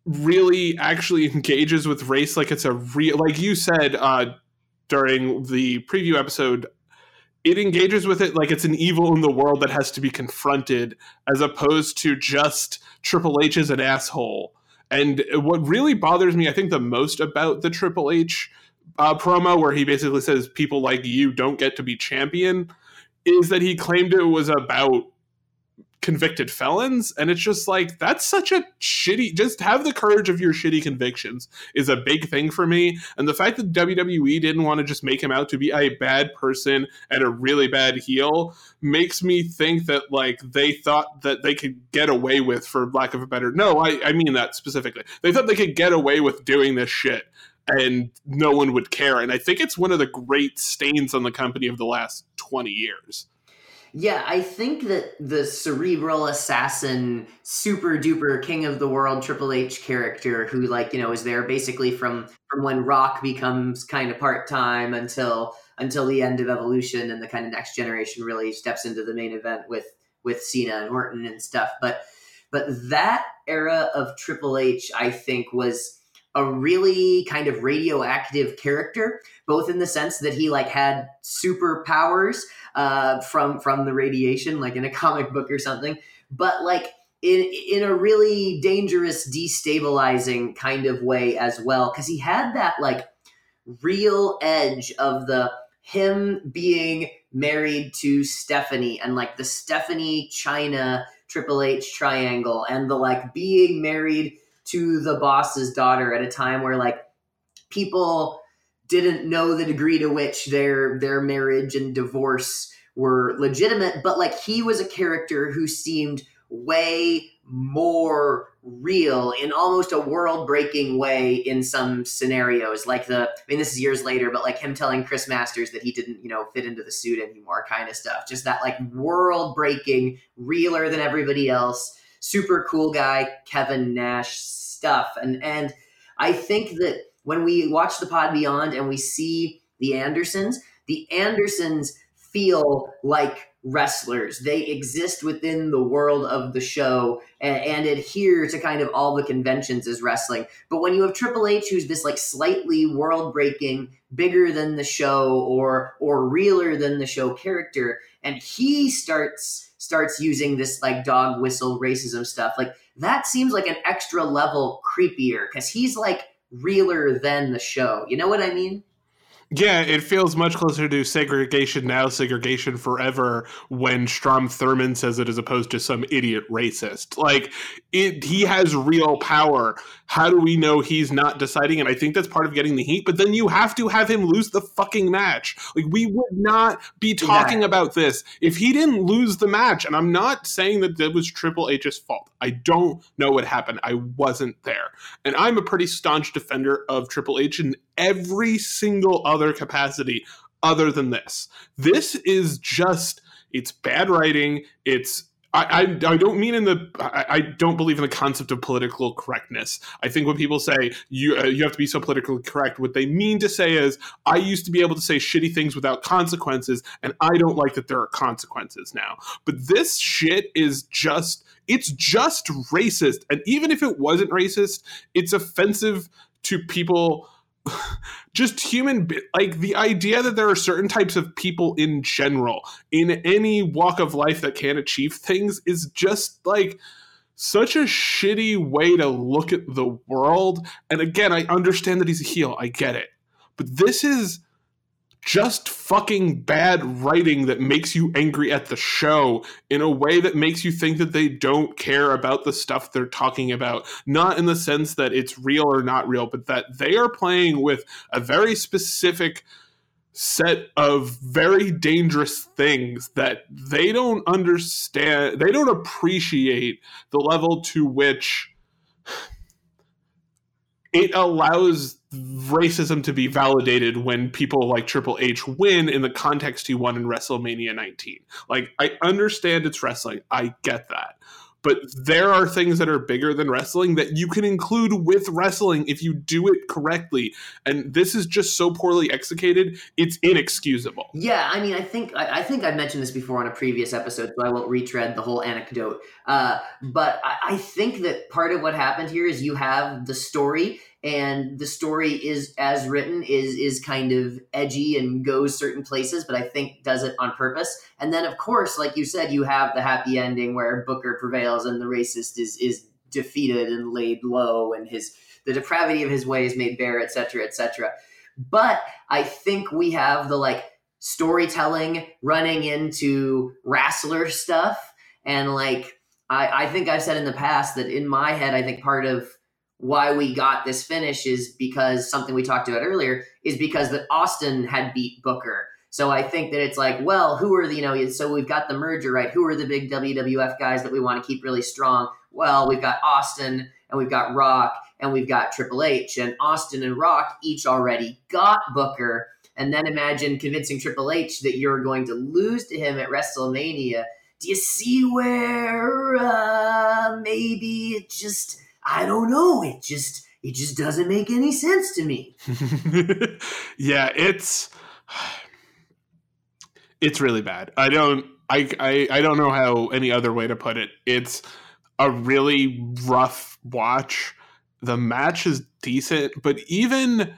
really actually engages with race like it's a real like you said uh during the preview episode it engages with it like it's an evil in the world that has to be confronted as opposed to just Triple H is an asshole. And what really bothers me, I think, the most about the Triple H uh, promo, where he basically says people like you don't get to be champion, is that he claimed it was about convicted felons and it's just like that's such a shitty just have the courage of your shitty convictions is a big thing for me. And the fact that WWE didn't want to just make him out to be a bad person and a really bad heel makes me think that like they thought that they could get away with for lack of a better no I, I mean that specifically. They thought they could get away with doing this shit and no one would care. And I think it's one of the great stains on the company of the last 20 years yeah, I think that the cerebral assassin, super duper king of the world Triple H character, who like you know is there basically from from when Rock becomes kind of part time until until the end of Evolution, and the kind of next generation really steps into the main event with with Cena and Orton and stuff. But but that era of Triple H, I think, was a really kind of radioactive character, both in the sense that he like had superpowers uh, from from the radiation, like in a comic book or something. But like in in a really dangerous, destabilizing kind of way as well, because he had that like real edge of the him being married to Stephanie and like the Stephanie Chyna Triple H triangle and the like being married to the boss's daughter at a time where like people didn't know the degree to which their their marriage and divorce were legitimate but like he was a character who seemed way more real in almost a world breaking way in some scenarios. Like the i mean this is years later but like him telling chris masters that he didn't you know fit into the suit anymore kind of stuff. Just that like world breaking realer than everybody else super cool guy kevin nash stuff and and i think that when we watch the pod beyond and we see the Andersons, the Andersons feel like wrestlers. They exist within the world of the show and, and, adhere to kind of all the conventions as wrestling. But when you have Triple H, who's this like slightly world breaking, bigger than the show or or realer than the show character, and he starts starts using this like dog whistle racism stuff, like that seems like an extra level creepier because he's like realer than the show. You know what I mean? Yeah, it feels much closer to segregation now, segregation forever when Strom Thurmond says it as opposed to some idiot racist. Like it he has real power. How do we know he's not deciding? And I think that's part of getting the heat, but then you have to have him lose the fucking match. Like we would not be talking yeah. about this if he didn't lose the match. And I'm not saying that that was Triple H's fault. I don't know what happened. I wasn't there. And I'm a pretty staunch defender of Triple H and every single other capacity other than this. This is just it's bad writing. It's I, I, I don't mean in the I, I, don't believe in the concept of political correctness. I think when people say you uh, you have to be so politically correct, what they mean to say is I used to be able to say shitty things without consequences, and I don't like that there are consequences now. But this shit is just it's just racist, and even if it wasn't racist, it's offensive to people just human like the idea that there are certain types of people in general in any walk of life that can achieve things is just like such a shitty way to look at the world. And again i understand that he's a heel i get it. But this is just fucking bad writing that makes you angry at the show in a way that makes you think that they don't care about the stuff they're talking about. Not in the sense that it's real or not real, but that they are playing with a very specific set of very dangerous things that they don't understand, they don't appreciate the level to which it allows racism to be validated when people like Triple H win in the context he won in WrestleMania 19. Like, I understand it's wrestling. I get that. But there are things that are bigger than wrestling that you can include with wrestling if you do it correctly. And this is just so poorly executed, it's inexcusable. Yeah, I mean, I think I, I think I mentioned this before on a previous episode, so I won't retread the whole anecdote. Uh, but I, I think that part of what happened here is you have the story and the story is as written is is kind of edgy and goes certain places but i think does it on purpose. And then of course like you said you have the happy ending where booker prevails and the racist is is defeated and laid low and his the depravity of his ways made bare etc etc but i think we have the like storytelling running into wrestler stuff. And like I, I think I've said in the past that in my head, I think part of why we got this finish is because something we talked about earlier is because that Austin had beat Booker. So I think that it's like, well, who are the, you know, so we've got the merger, right? Who are the big WWF guys that we want to keep really strong? Well, we've got Austin and we've got Rock and we've got Triple H and Austin and Rock each already got Booker. And then imagine convincing Triple H that you're going to lose to him at WrestleMania. Do you see where uh, maybe it just I don't know. It just it just doesn't make any sense to me. yeah, it's it's really bad. I don't I, I I don't know how any other way to put it. It's a really rough watch. The match is decent, but even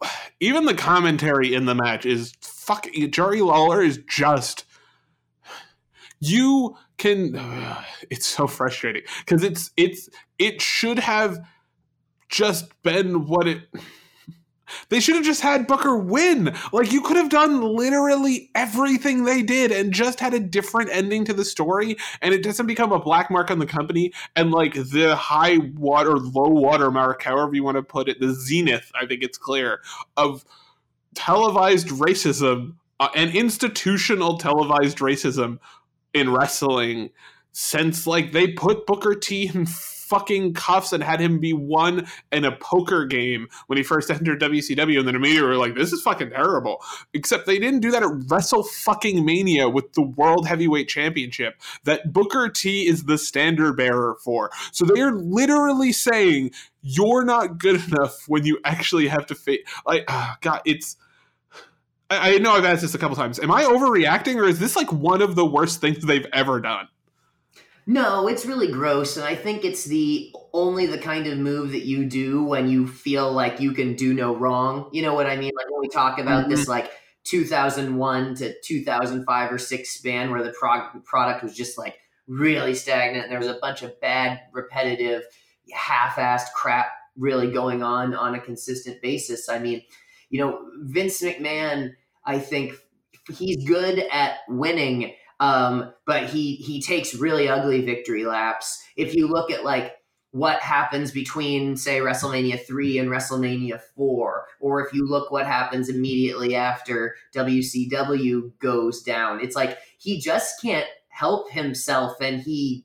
even the commentary in the match is fucking Jerry Lawler is just you can uh, it's so frustrating because it's it's it should have just been what it they should have just had Booker win. Like you could have done literally everything they did and just had a different ending to the story and it doesn't become a black mark on the company and like the high water low water mark however you want to put it the zenith I think it's clear of televised racism uh, and institutional televised racism in wrestling since like they put Booker T in fucking cuffs and had him be one in a poker game when he first entered WCW, and then immediately were like, "This is fucking terrible." Except they didn't do that at Wrestle fucking Mania with the World Heavyweight Championship that Booker T is the standard bearer for. So they are literally saying you're not good enough when you actually have to face. Like, oh, God, it's I, I know I've asked this a couple times. Am I overreacting, or is this like one of the worst things they've ever done? No, it's really gross, and I think it's the only the kind of move that you do when you feel like you can do no wrong. You know what I mean? Like when we talk about mm-hmm. this, like 2001 to 2005 or six span, where the prog- product was just like really stagnant, and there was a bunch of bad, repetitive, half-assed crap really going on on a consistent basis. I mean, you know, Vince McMahon, I think he's good at winning, um, but he he takes really ugly victory laps. If you look at like what happens between say WrestleMania 3 and WrestleMania 4 or if you look what happens immediately after WCW goes down it's like he just can't help himself and he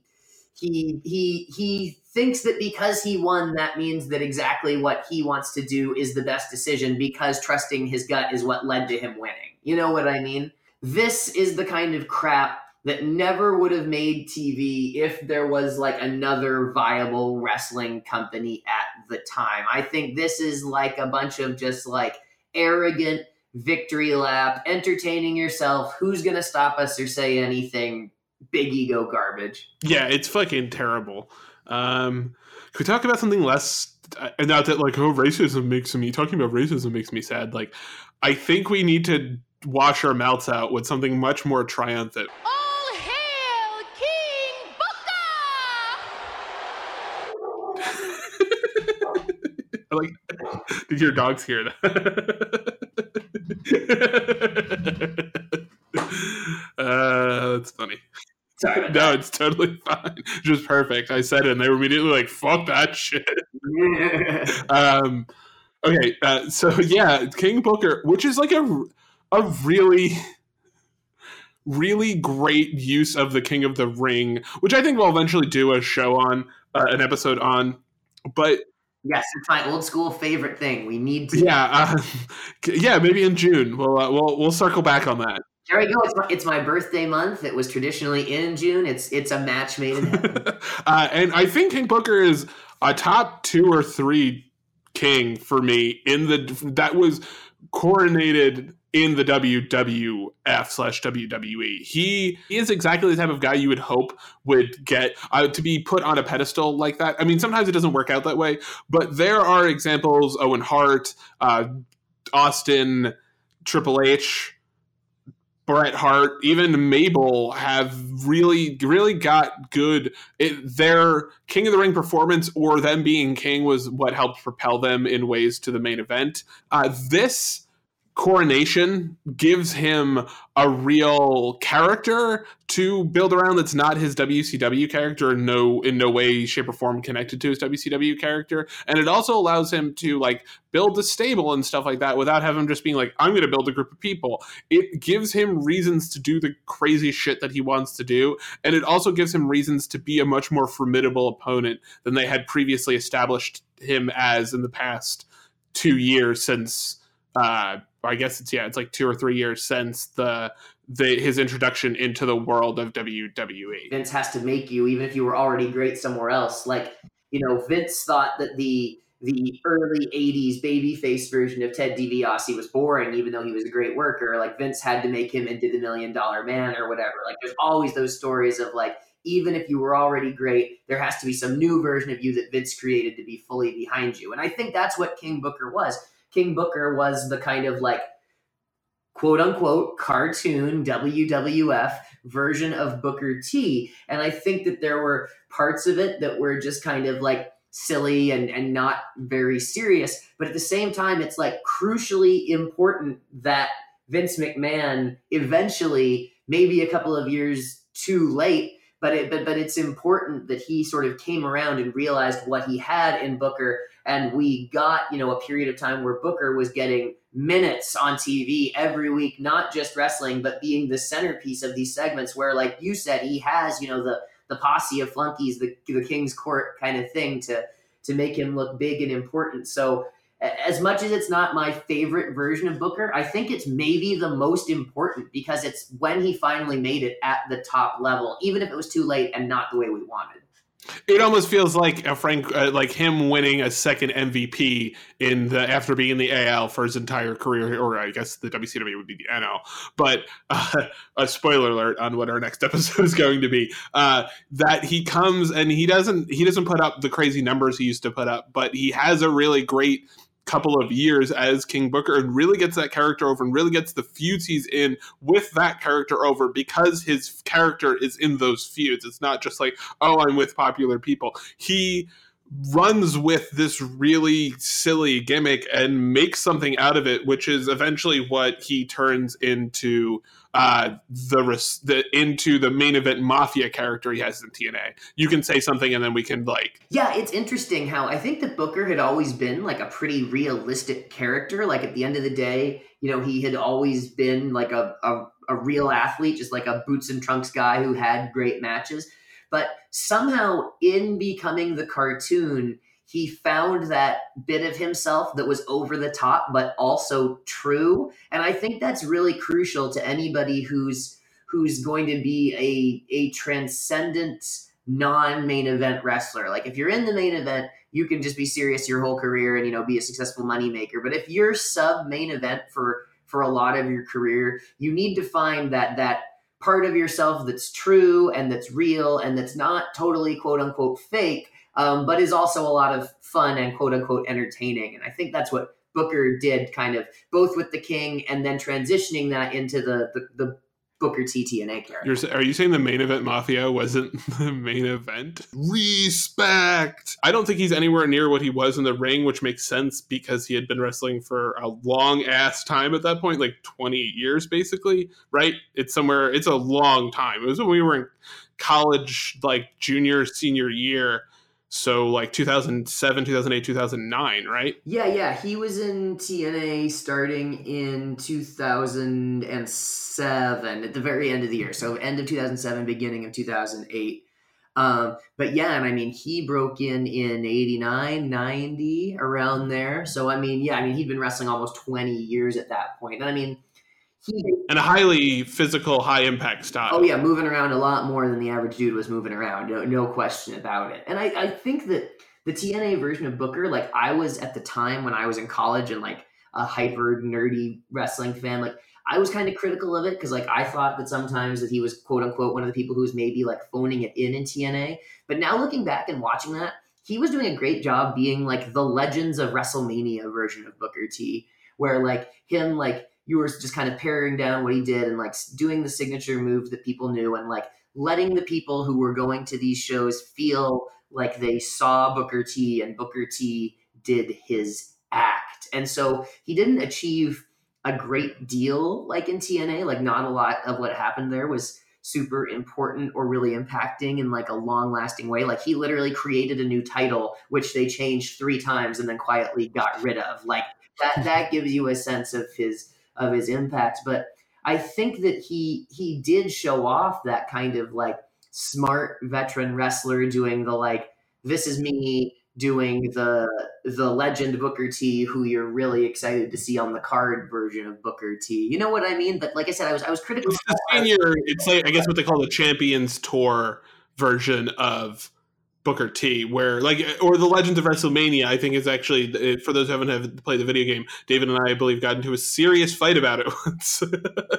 he he he thinks that because he won, that means that exactly what he wants to do is the best decision because trusting his gut is what led to him winning. You know what I mean? This is the kind of crap that never would have made TV if there was like another viable wrestling company at the time. I think this is like a bunch of just like arrogant victory lap, entertaining yourself. Who's going to stop us or say anything? Big ego garbage. Yeah, it's fucking terrible. Um, could we talk about something less? And not that like oh racism makes me talking about racism makes me sad. Like I think we need to wash our mouths out with something much more triumphant. All hail King Booker! like, did your dogs hear that? uh, that's funny. Sorry no, it's totally fine. Just perfect. I said it, and they were immediately like, "Fuck that shit." um, okay, uh, so yeah, King Booker, which is like a a really really great use of the King of the Ring, which I think we'll eventually do a show on, uh, an episode on. But Yes, it's my old school favorite thing. We need to. Yeah, uh, yeah, maybe in June. We'll uh, we'll we'll circle back on that. There we go. It's my, it's my birthday month. It was traditionally in June. It's it's a match made in heaven. uh, and I think King Booker is a top two or three king for me in the that was coronated in the WWF slash WWE. He is exactly the type of guy you would hope would get uh, to be put on a pedestal like that. I mean, sometimes it doesn't work out that way, but there are examples: Owen Hart, uh, Austin, Triple H. Bret Hart, even Mabel have really, really got good. It, their King of the Ring performance or them being king was what helped propel them in ways to the main event. Uh, this coronation gives him a real character to build around that's not his WCW character in no in no way shape or form connected to his WCW character. And it also allows him to like build a stable and stuff like that without having just being like I'm going to build a group of people. It gives him reasons to do the crazy shit that he wants to do and it also gives him reasons to be a much more formidable opponent than they had previously established him as in the past 2 years since uh I guess it's yeah, it's like two or three years since the the his introduction into the world of WWE. Vince has to make you, even if you were already great somewhere else. Like you know, Vince thought that the the early '80s babyface version of Ted DiBiase was boring, even though he was a great worker. Like Vince had to make him into the Million Dollar Man or whatever. Like there's always those stories of like. Even if you were already great, there has to be some new version of you that Vince created to be fully behind you. And I think that's what King Booker was King Booker was the kind of like quote unquote cartoon WWF version of Booker T. And I think that there were parts of it that were just kind of like silly and, and not very serious. But at the same time, it's like crucially important that Vince McMahon eventually, maybe a couple of years too late, but it, but but it's important that he sort of came around and realized what he had in Booker and we got you know a period of time where Booker was getting minutes on TV every week, not just wrestling, but being the centerpiece of these segments. Where, like you said, he has you know the the posse of flunkies, the the King's Court kind of thing to to make him look big and important. So. As much as it's not my favorite version of Booker, I think it's maybe the most important because it's when he finally made it at the top level, even if it was too late and not the way we wanted. It almost feels like a Frank, uh, like him winning a second MVP in the after being in the AL for his entire career, or I guess the WCW would be the NL. But uh, a spoiler alert on what our next episode is going to be: uh, that he comes and he doesn't he doesn't put up the crazy numbers he used to put up, but he has a really great couple of years as King Booker and really gets that character over and really gets the feuds he's in with that character over because his character is in those feuds. It's not just like, oh, I'm with popular people. He runs with this really silly gimmick and makes something out of it, which is eventually what he turns into uh, the, the into the main event mafia character he has in TNA. You can say something and then we can like. Yeah, it's interesting how I think that Booker had always been like a pretty realistic character. Like at the end of the day, you know, he had always been like a, a, a real athlete, just like a boots and trunks guy who had great matches. But somehow, in becoming the cartoon, he found that bit of himself that was over the top but also true. And i think that's really crucial to anybody who's who's going to be a a transcendent non-main event wrestler. Like if you're in the main event you can just be serious your whole career and you know be a successful moneymaker. But if you're sub main event for for a lot of your career you need to find that that part of yourself that's true and that's real and that's not totally quote unquote fake um, but is also a lot of fun and quote unquote entertaining. And I think that's what Booker did kind of both with the King and then transitioning that into the, the, the Booker T TNA character. You're, are you saying the main event Mafia wasn't the main event? Respect. I don't think he's anywhere near what he was in the ring, which makes sense because he had been wrestling for a long ass time at that point, like 20 years basically, right? It's somewhere, it's a long time. It was when we were in college, like junior, senior year so like 2007, 2008, 2009, right? Yeah, yeah. He was in TNA starting in 2007 at the very end of the year. So end of 2007, beginning of 2008. Um, but yeah, and I mean, he broke in in 89, 90, around there. So, I mean, yeah, I mean, he'd been wrestling almost 20 years at that point. And I mean. Hmm. And a highly physical, high impact style. Oh, yeah, moving around a lot more than the average dude was moving around. No, no question about it. And I, I think that the TNA version of Booker, like, I was at the time when I was in college and like a hyper nerdy wrestling fan, like, I was kind of critical of it because like I thought that sometimes that he was quote unquote one of the people who was maybe like phoning it in in TNA. But now looking back and watching that, he was doing a great job being like the Legends of WrestleMania version of Booker T, where like him like you were just kind of paring down what he did and like doing the signature move that people knew and like letting the people who were going to these shows feel like they saw Booker T and Booker T did his act. And so he didn't achieve a great deal like in TNA. Like not a lot of what happened there was super important or really impacting in like a long lasting way. Like he literally created a new title which they changed three times and then quietly got rid of. Like that that gives you a sense of his of his impact. But I think that he he did show off that kind of like smart veteran wrestler doing the like this is me doing the the legend Booker T, who you're really excited to see on the card version of Booker T. You know what I mean? But like I said, I was I was critical. It's the senior. It's like I guess what they call the Champions Tour version of Booker T, where like or the Legends of WrestleMania. I think is actually for those who haven't have played the video game. David and I, I believe, got into a serious fight about it once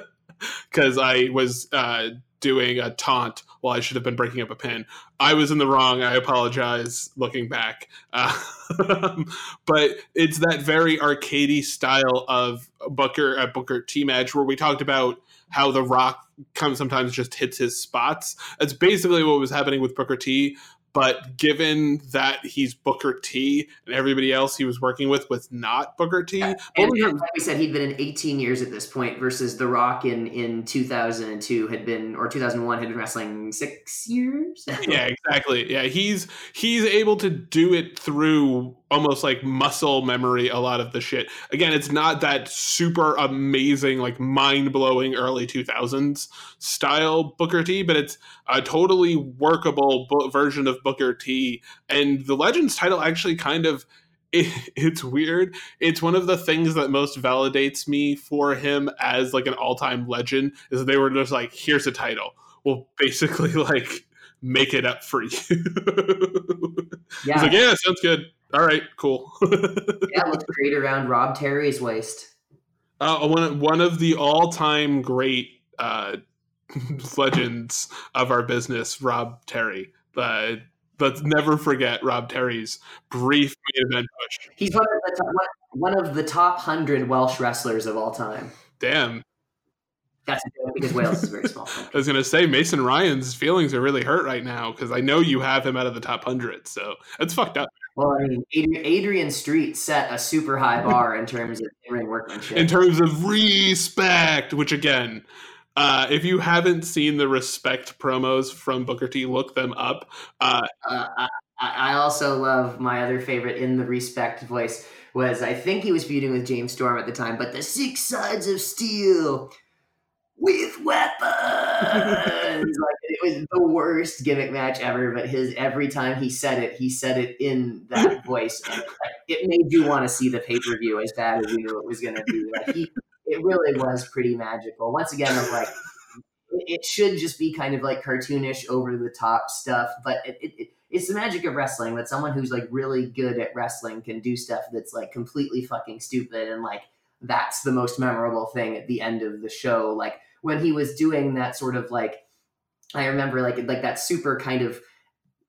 because I was. Uh, doing a taunt while I should have been breaking up a pin. I was in the wrong. I apologize looking back. Uh, but it's that very arcadey style of Booker at Booker T match where we talked about how The Rock comes sometimes just hits his spots. That's basically what was happening with Booker T. But given that he's Booker T and everybody else he was working with was not Booker T, yeah. and, like we said, he'd been in 18 years at this point versus The Rock in in 2002 had been or 2001 had been wrestling six years. yeah, exactly. Yeah, he's he's able to do it through almost like muscle memory a lot of the shit. Again, it's not that super amazing, like mind blowing early 2000s style Booker T, but it's a totally workable bo- version of Booker T. And the Legends title actually kind of. It, it's weird. It's one of the things that most validates me for him as like an all-time legend is that they were just like, here's a title. Well, basically, like make it up for you. yeah. Like, yeah, sounds good. All right, cool. yeah, let's create around Rob Terry's waist. Uh, one one of the all time great uh, legends of our business, Rob Terry. Uh, let's never forget Rob Terry's brief main event push. He's one of the top, one of the top hundred Welsh wrestlers of all time. Damn. That's because Wales is very small. I was going to say Mason Ryan's feelings are really hurt right now because I know you have him out of the top hundred, so that's fucked up. Well, I mean, Adrian Street set a super high bar in terms of ring workmanship. In terms of respect, which again, uh, if you haven't seen the respect promos from Booker T, look them up. Uh, uh, I, I also love my other favorite in the respect voice was I think he was feuding with James Storm at the time, but the six sides of steel with weapons. like it was the worst gimmick match ever. But his every time he said it, he said it in that voice. it made you want to see the pay per view as bad as you knew it was going to be. Like he, it really was pretty magical. Once again, I'm like, it should just be kind of like cartoonish, over the top stuff, but it, it, it's the magic of wrestling that someone who's like really good at wrestling can do stuff that's like completely fucking stupid and like that's the most memorable thing at the end of the show. Like when he was doing that sort of like I remember like like that super kind of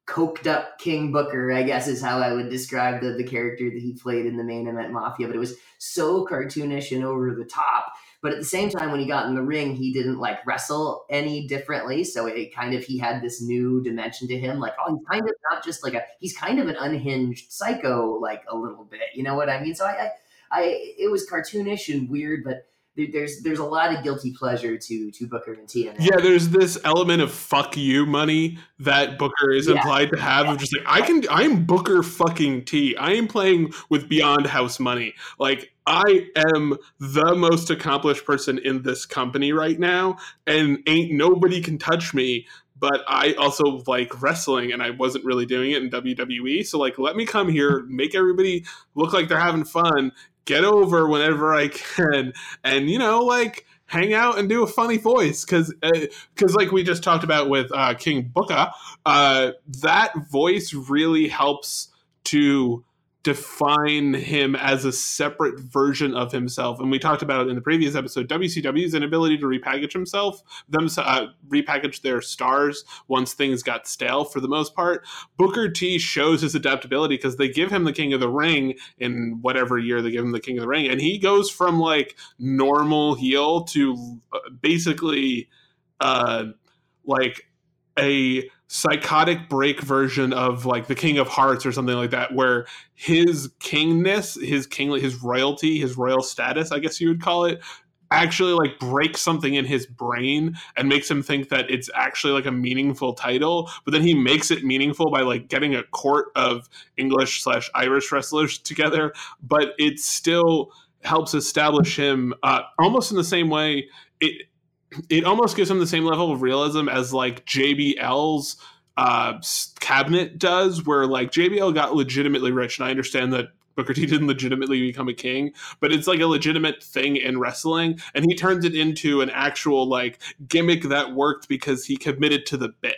coked up King Booker, I guess is how I would describe the, the character that he played in the main event Mafia. But it was so cartoonish and over the top. But at the same time, when he got in the ring, he didn't like wrestle any differently. So it kind of he had this new dimension to him. Like, oh, he's kind of not just like a he's kind of an unhinged psycho, like a little bit. You know what I mean? So I, I, I it was cartoonish and weird, but there's there's a lot of guilty pleasure to to Booker and TNA. Yeah, there's this element of fuck you money that Booker is yeah. implied to have yeah. of just like I can I'm Booker fucking T. I am playing with beyond house money. Like I am the most accomplished person in this company right now, and ain't nobody can touch me but I also like wrestling and I wasn't really doing it in WWE. So like let me come here, make everybody look like they're having fun, get over whenever I can, and you know, like hang out and do a funny voice. Because because uh, like we just talked about with uh, King Booker, uh, that voice really helps to define him as a separate version of himself. And we talked about it in the previous episode WCW's inability to repackage himself, them uh, repackage their stars once things got stale for the most part. Booker T shows his adaptability because they give him the King of the Ring in whatever year they give him the King of the Ring, and he goes from like normal heel to uh, basically uh, like a psychotic break version of like the King of Hearts or something like that, where his kingness, his kingly, his royalty, his royal status, I guess you would call it, actually like breaks something in his brain and makes him think that it's actually like a meaningful title but then he makes it meaningful by like getting a court of english slash irish wrestlers together but it still helps establish him uh, almost in the same way it it almost gives him the same level of realism as like JBL's uh, cabinet does, where like JBL got legitimately rich, and I understand that Booker T didn't legitimately become a king, but it's like a legitimate thing in wrestling, and he turns it into an actual like gimmick that worked because he committed to the bit.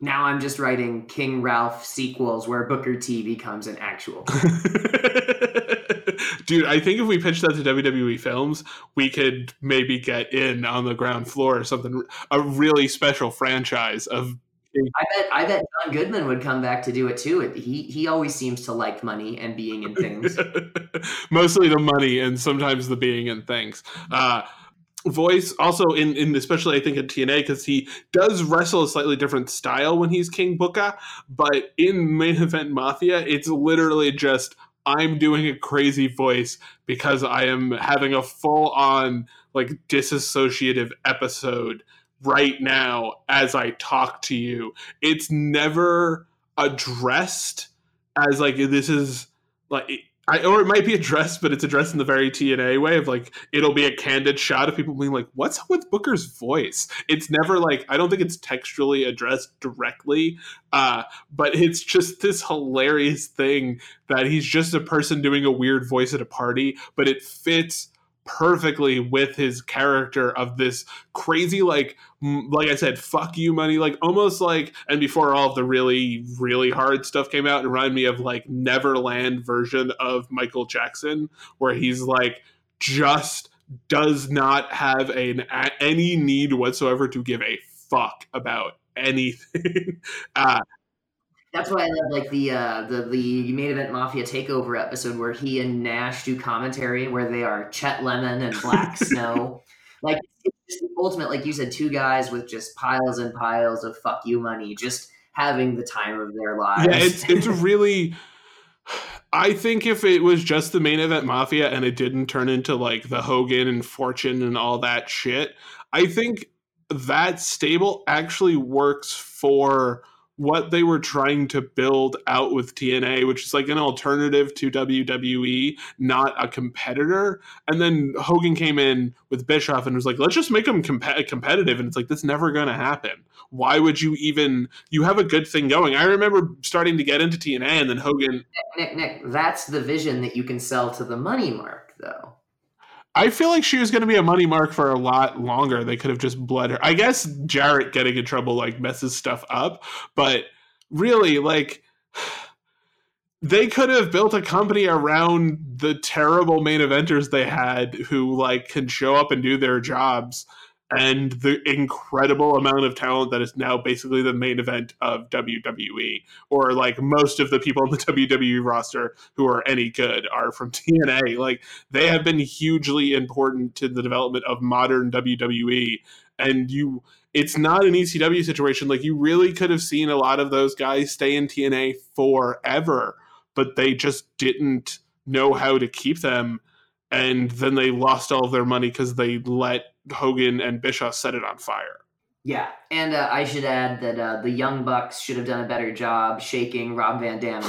Now I'm just writing King Ralph sequels where Booker T becomes an actual. Dude, I think if we pitched that to WWE Films, we could maybe get in on the ground floor or something. A really special franchise of. I bet. I bet John Goodman would come back to do it too. He he always seems to like money and being in things. Mostly the money and sometimes the being in things. Uh, voice also in in especially I think in TNA because he does wrestle a slightly different style when he's King Booker, but in main event Mafia, it's literally just I'm doing a crazy voice because I am having a full on like disassociative episode right now as I talk to you. It's never addressed as like this is like I, or it might be addressed, but it's addressed in the very TNA way of like it'll be a candid shot of people being like, "What's up with Booker's voice?" It's never like I don't think it's textually addressed directly, uh, but it's just this hilarious thing that he's just a person doing a weird voice at a party, but it fits perfectly with his character of this crazy like like i said fuck you money like almost like and before all of the really really hard stuff came out it reminded me of like neverland version of michael jackson where he's like just does not have an any need whatsoever to give a fuck about anything uh, that's why I love like the uh, the the main event Mafia Takeover episode where he and Nash do commentary where they are Chet Lemon and Black Snow. Like just the ultimate, like you said, two guys with just piles and piles of fuck you money, just having the time of their lives. Yeah, it's it's really. I think if it was just the main event Mafia and it didn't turn into like the Hogan and Fortune and all that shit, I think that stable actually works for what they were trying to build out with TNA, which is like an alternative to WWE, not a competitor. And then Hogan came in with Bischoff and was like, let's just make them comp- competitive. And it's like, that's never going to happen. Why would you even? You have a good thing going. I remember starting to get into TNA, and then Hogan. Nick, Nick, Nick that's the vision that you can sell to the money mark, though. I feel like she was going to be a money mark for a lot longer. They could have just bled her. I guess Jarrett getting in trouble like messes stuff up, but really, like they could have built a company around the terrible main eventers they had who like can show up and do their jobs and the incredible amount of talent that is now basically the main event of WWE, or like most of the people on the WWE roster who are any good are from TNA. Like they have been hugely important to the development of modern WWE, and you. It's not an ECW situation. Like you really could have seen a lot of those guys stay in TNA forever, but they just didn't know how to keep them and then they lost all of their money because they let Hogan and Bischoff set it on fire. Yeah, and uh, I should add that uh, the Young Bucks should have done a better job shaking Rob Van Dam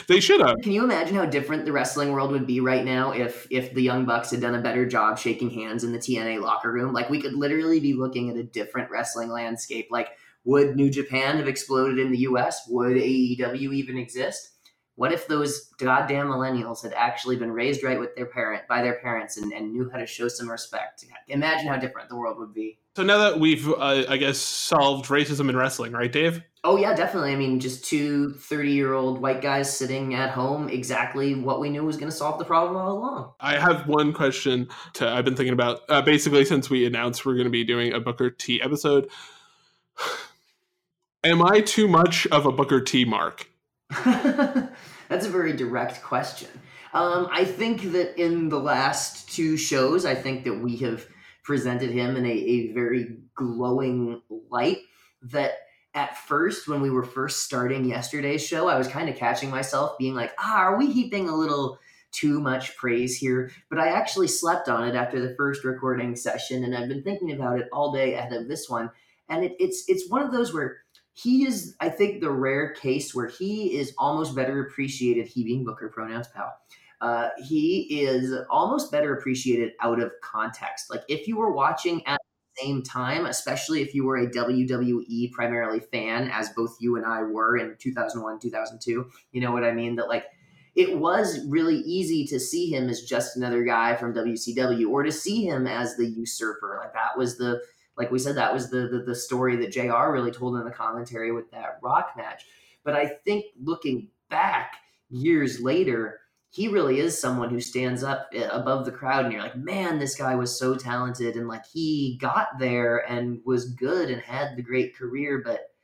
they should have. Can you imagine how different the wrestling world would be right now if if the Young Bucks had done a better job shaking hands in the TNA locker room? Like we could literally be looking at a different wrestling landscape. Like would New Japan have exploded in the US? Would AEW even exist? What if those goddamn millennials had actually been raised right with their parent by their parents and, and knew how to show some respect? Imagine how different the world would be. So now that we've, uh, I guess, solved racism in wrestling, right, Dave? Oh yeah, definitely. I mean, just two 30-year-old white guys sitting at home, exactly what we knew was going to solve the problem all along. I have one question to I've been thinking about uh, basically since we announced we're going to be doing a Booker T episode. Am I too much of a Booker T mark? That's a very direct question. Um, I think that in the last two shows, I think that we have presented him in a, a very glowing light. That at first, when we were first starting yesterday's show, I was kind of catching myself being like, ah, are we heaping a little too much praise here? But I actually slept on it after the first recording session, and I've been thinking about it all day ahead of this one. And it, it's it's one of those where he is, I think, the rare case where he is almost better appreciated, he being Booker pronouns pal. Uh, he is almost better appreciated out of context. Like if you were watching at the same time, especially if you were a WWE primarily fan, as both you and I were in 2001, 2002, you know what I mean? That like it was really easy to see him as just another guy from WCW or to see him as the usurper. Like that was the like we said, that was the, the, the story that JR really told in the commentary with that rock match. But I think looking back years later, he really is someone who stands up eh, above the crowd and you're like, man, this guy was so talented and like he got there and was good and had the great career, but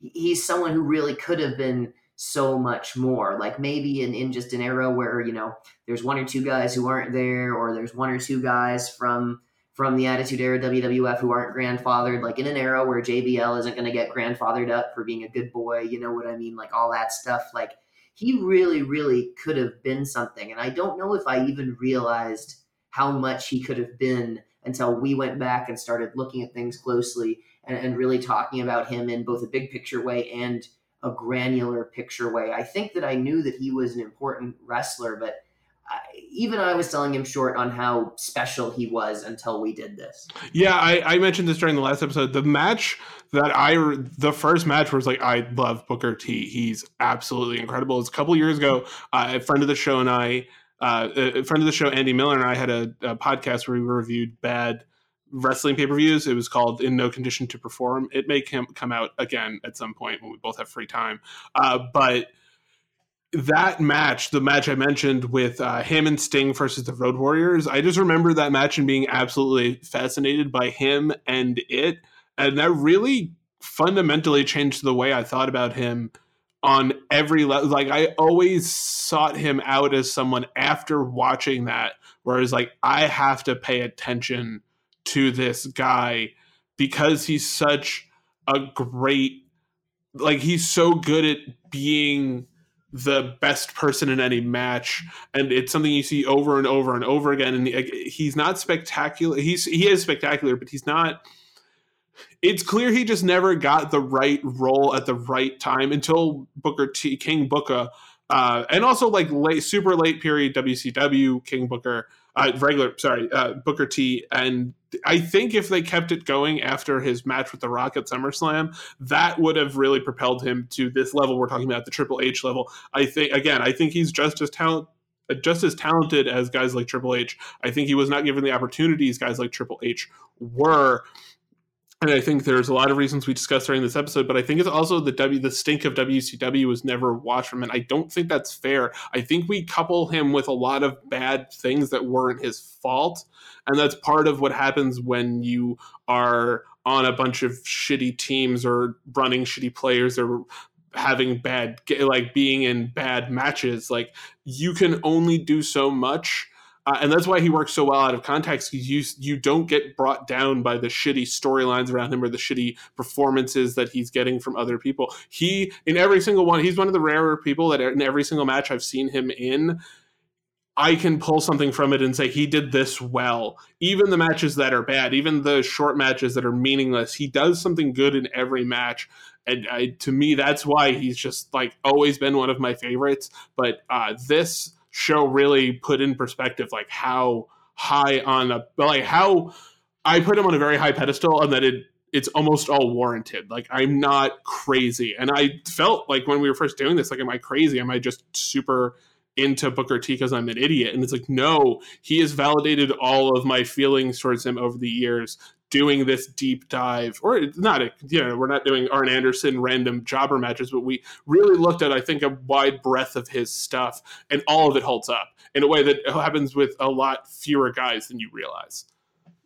he's someone who really could have been so much more. Like maybe in, in just an era where, you know, there's one or two guys who aren't there, or there's one or two guys from from the Attitude Era WWF who aren't grandfathered, like in an era where JBL isn't going to get grandfathered up for being a good boy, you know what I mean? Like all that stuff. Like he really, really could have been something. And I don't know if I even realized how much he could have been until we went back and started looking at things closely and, and really talking about him in both a big picture way and a granular picture way. I think that I knew that he was an important wrestler, but even I was selling him short on how special he was until we did this. Yeah, I, I, mentioned this during the last episode. The match that I, the first match was like, I love Booker T. He's absolutely incredible. It's a couple years ago. Uh, a friend of the show and I, uh, a friend of the show, Andy Miller, and I had a, a podcast where we reviewed bad wrestling pay per views. It was called "In No Condition to Perform." It may come out again at some point when we both have free time, uh, but that match, the match I mentioned with uh, him and Sting versus the Road Warriors, I just remember that match and being absolutely fascinated by him and it. And that really fundamentally changed the way I thought about him on every level. Like, I always sought him out as someone after watching that, whereas, like, I have to pay attention to this guy because he's such a great, like, he's so good at being the best person in any match and it's something you see over and over and over again and he's not spectacular he's he is spectacular but he's not it's clear he just never got the right role at the right time until Booker T King Booker uh, and also like late super late period WCW King Booker uh, regular sorry uh, Booker T and I think if they kept it going after his match with The Rock at SummerSlam, that would have really propelled him to this level we're talking about, the Triple H level. I think again, I think he's just as talented just as talented as guys like Triple H. I think he was not given the opportunities guys like Triple H were and I think there's a lot of reasons we discussed during this episode, but I think it's also the W the stink of WCW was never watched from, and I don't think that's fair. I think we couple him with a lot of bad things that weren't his fault, and that's part of what happens when you are on a bunch of shitty teams or running shitty players or having bad like being in bad matches. Like you can only do so much uh, and that's why he works so well out of context. You you don't get brought down by the shitty storylines around him or the shitty performances that he's getting from other people. He in every single one, he's one of the rarer people that in every single match I've seen him in, I can pull something from it and say he did this well. Even the matches that are bad, even the short matches that are meaningless, he does something good in every match. And I, to me, that's why he's just like always been one of my favorites. But uh, this show really put in perspective like how high on a like how I put him on a very high pedestal, and that it it's almost all warranted. Like I'm not crazy, and I felt like when we were first doing this, like, am I crazy? Am I just super into Booker T because I'm an idiot? And it's like, no, he has validated all of my feelings towards him over the years. Doing this deep dive, or it's not, a, you know, we're not doing Arn Anderson random jobber matches, but we really looked at, I think, a wide breadth of his stuff, and all of it holds up in a way that happens with a lot fewer guys than you realize.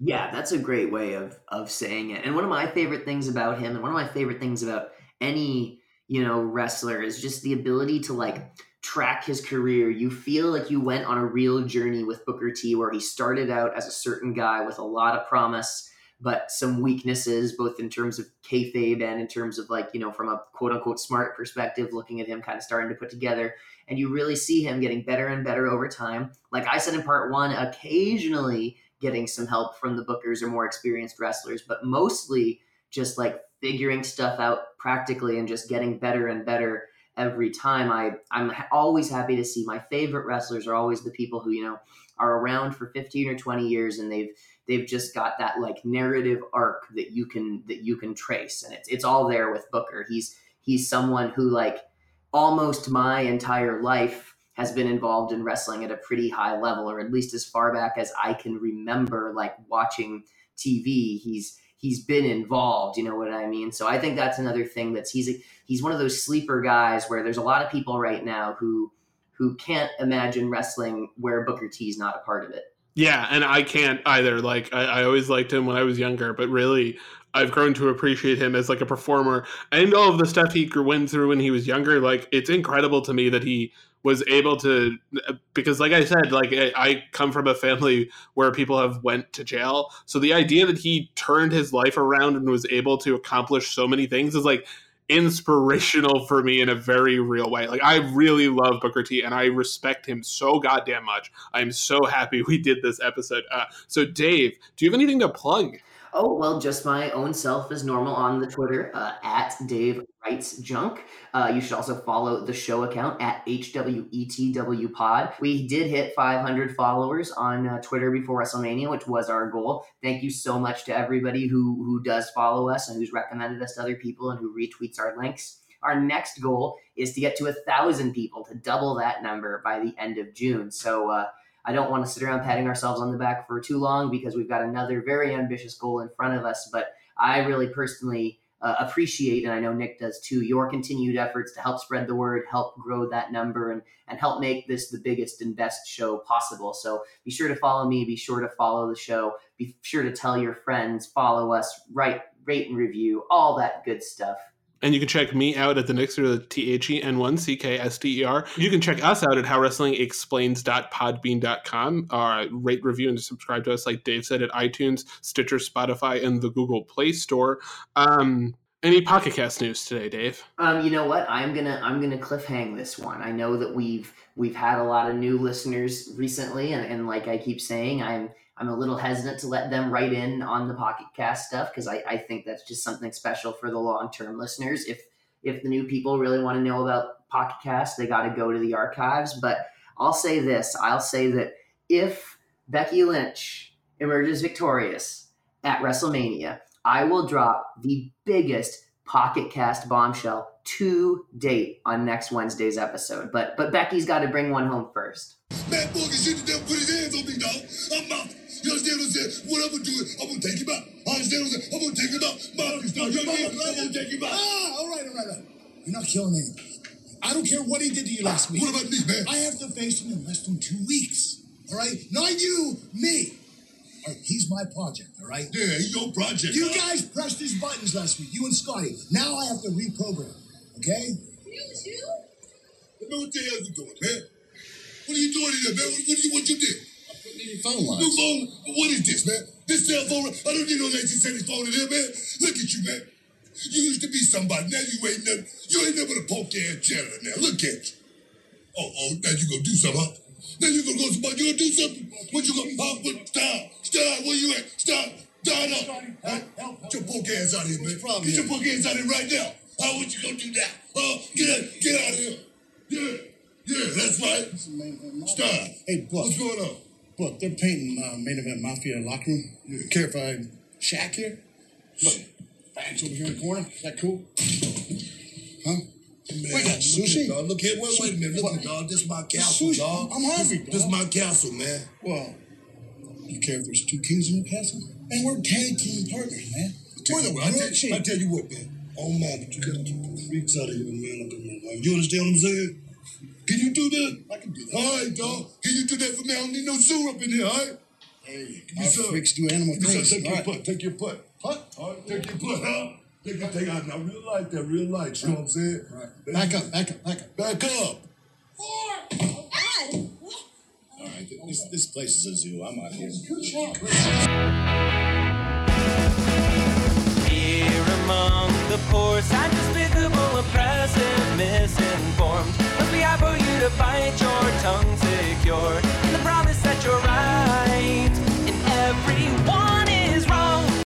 Yeah, that's a great way of of saying it. And one of my favorite things about him, and one of my favorite things about any you know wrestler, is just the ability to like track his career. You feel like you went on a real journey with Booker T, where he started out as a certain guy with a lot of promise, but some weaknesses, both in terms of kayfabe and in terms of like you know from a quote unquote smart perspective, looking at him kind of starting to put together. And you really see him getting better and better over time. Like I said in part one, occasionally getting some help from the bookers or more experienced wrestlers, but mostly just like figuring stuff out practically and just getting better and better every time. I I'm always happy to see my favorite wrestlers are always the people who you know are around for 15 or 20 years and they've they've just got that like narrative arc that you can that you can trace and it's it's all there with Booker. He's he's someone who like almost my entire life has been involved in wrestling at a pretty high level, or at least as far back as I can remember, like watching TV. He's he's been involved. You know what I mean? So I think that's another thing that's he's a, he's one of those sleeper guys where there's a lot of people right now who who can't imagine wrestling where Booker T is not a part of it. Yeah, and I can't either. Like I, I always liked him when I was younger, but really I've grown to appreciate him as like a performer and all of the stuff he went through when he was younger. Like it's incredible to me that he was able to uh, because like i said like i come from a family where people have went to jail so the idea that he turned his life around and was able to accomplish so many things is like inspirational for me in a very real way. Like i really love booker t and i respect him so goddamn much. I'm so happy we did this episode. Uh, so dave do you have anything to plug Oh, well, just my own self is normal on the Twitter uh, at Dave Writes Junk. Uh, you should also follow the show account at HWETW Pod. We did hit 500 followers on uh, Twitter before WrestleMania, which was our goal. Thank you so much to everybody who, who does follow us and who's recommended us to other people and who retweets our links. Our next goal is to get to a thousand people to double that number by the end of June. So, uh, I don't want to sit around patting ourselves on the back for too long because we've got another very ambitious goal in front of us. But I really personally uh, appreciate, and I know Nick does too, your continued efforts to help spread the word, help grow that number, and and help make this the biggest and best show possible. So be sure to follow me. Be sure to follow the show. Be sure to tell your friends. Follow us. Write, rate, and review. All that good stuff. And you can check me out at the Nixer, the T H E N 1 C K S D E R. You can check us out at howwrestlingexplains.podbean.com. Uh, rate, review, and subscribe to us, like Dave said, at iTunes, Stitcher, Spotify, and the Google Play Store. Um, any Pocket Cast news today, Dave? Um, you know what? I'm gonna I'm gonna cliffhang this one. I know that we've we've had a lot of new listeners recently, and, and like I keep saying, I'm I'm a little hesitant to let them write in on the Pocket Cast stuff because I, I think that's just something special for the long term listeners. If if the new people really want to know about Pocket Cast, they got to go to the archives. But I'll say this: I'll say that if Becky Lynch emerges victorious at WrestleMania, I will drop the biggest Pocket Cast bombshell to date on next Wednesday's episode. But but Becky's got to bring one home first. Have put his hands on me, dog. I'm out. You understand what I'm saying? What I'm gonna do is I'm gonna take him out. I understand what I'm saying? I'm gonna take him out. Marcus, no, you're I'm gonna take him out. Ah, all right, all right, all right. You're not killing anybody. I don't care what he did to you last week. What about me, man? I have to face him in less than two weeks. All right? Not you, me. All right, he's my project, all right? Yeah, he's your project. You huh? guys pressed his buttons last week, you and Scotty. Now I have to reprogram, okay? You too? What the hell are you doing, man? What are you doing in there, man? What, what, do you, what you did? New phone lines. New phone? What is this, man? This cell phone? I don't need no 1970 phone in here, man. Look at you, man. You used to be somebody. Now you ain't nothing. You ain't never a poke ass janitor now. Look at you. Oh, oh, now you gonna do something, huh? Then you gonna go to you gonna do something? What you gonna pop with stop? Stop, where you at? Stop, stand up. Huh? Get your poke ass out of here, man. Get your poke ass out of here right now. How what you gonna do now? Huh? Get out, get out of here. Yeah, yeah, that's right. Stop. Hey, Buck. What's going on? Buck, they're painting uh, main event mafia locker room. Yeah. Care if I shack here? Look, bags over here in the corner. Is that cool? Huh? Man, Wait, look sushi? here, dog. Look here, wait, wait a minute. Look What? here, dog. This is my castle, Sushi? dog. I'm hungry, This, this is my castle, man. Well, you care if there's two kings in your castle? And we're tag team partners, man. Tell We're you the what, I tell, real. I tell you what, man. Oh, mama, you gotta keep the freaks out of here, man. Look man. You understand what I'm saying? Can you do that? I can do that. All right, dog. Can you do that for me? I don't need no zoo up in here, all right? Hey, Give me some. freaks do animal Give things. Take your All right. putt. Take your putt. Putt? All right, take your putt, huh? Take your, take out now. Real light that, real light. You know what I'm saying? Right. Back up, back up, back up. Back up. All right, this, this place is a zoo. I'm out here. Here among the poor. Sad, despicable, oppressive, misinformed. Must be high for you to bite your tongue secure. In the promise that you're right in everyone.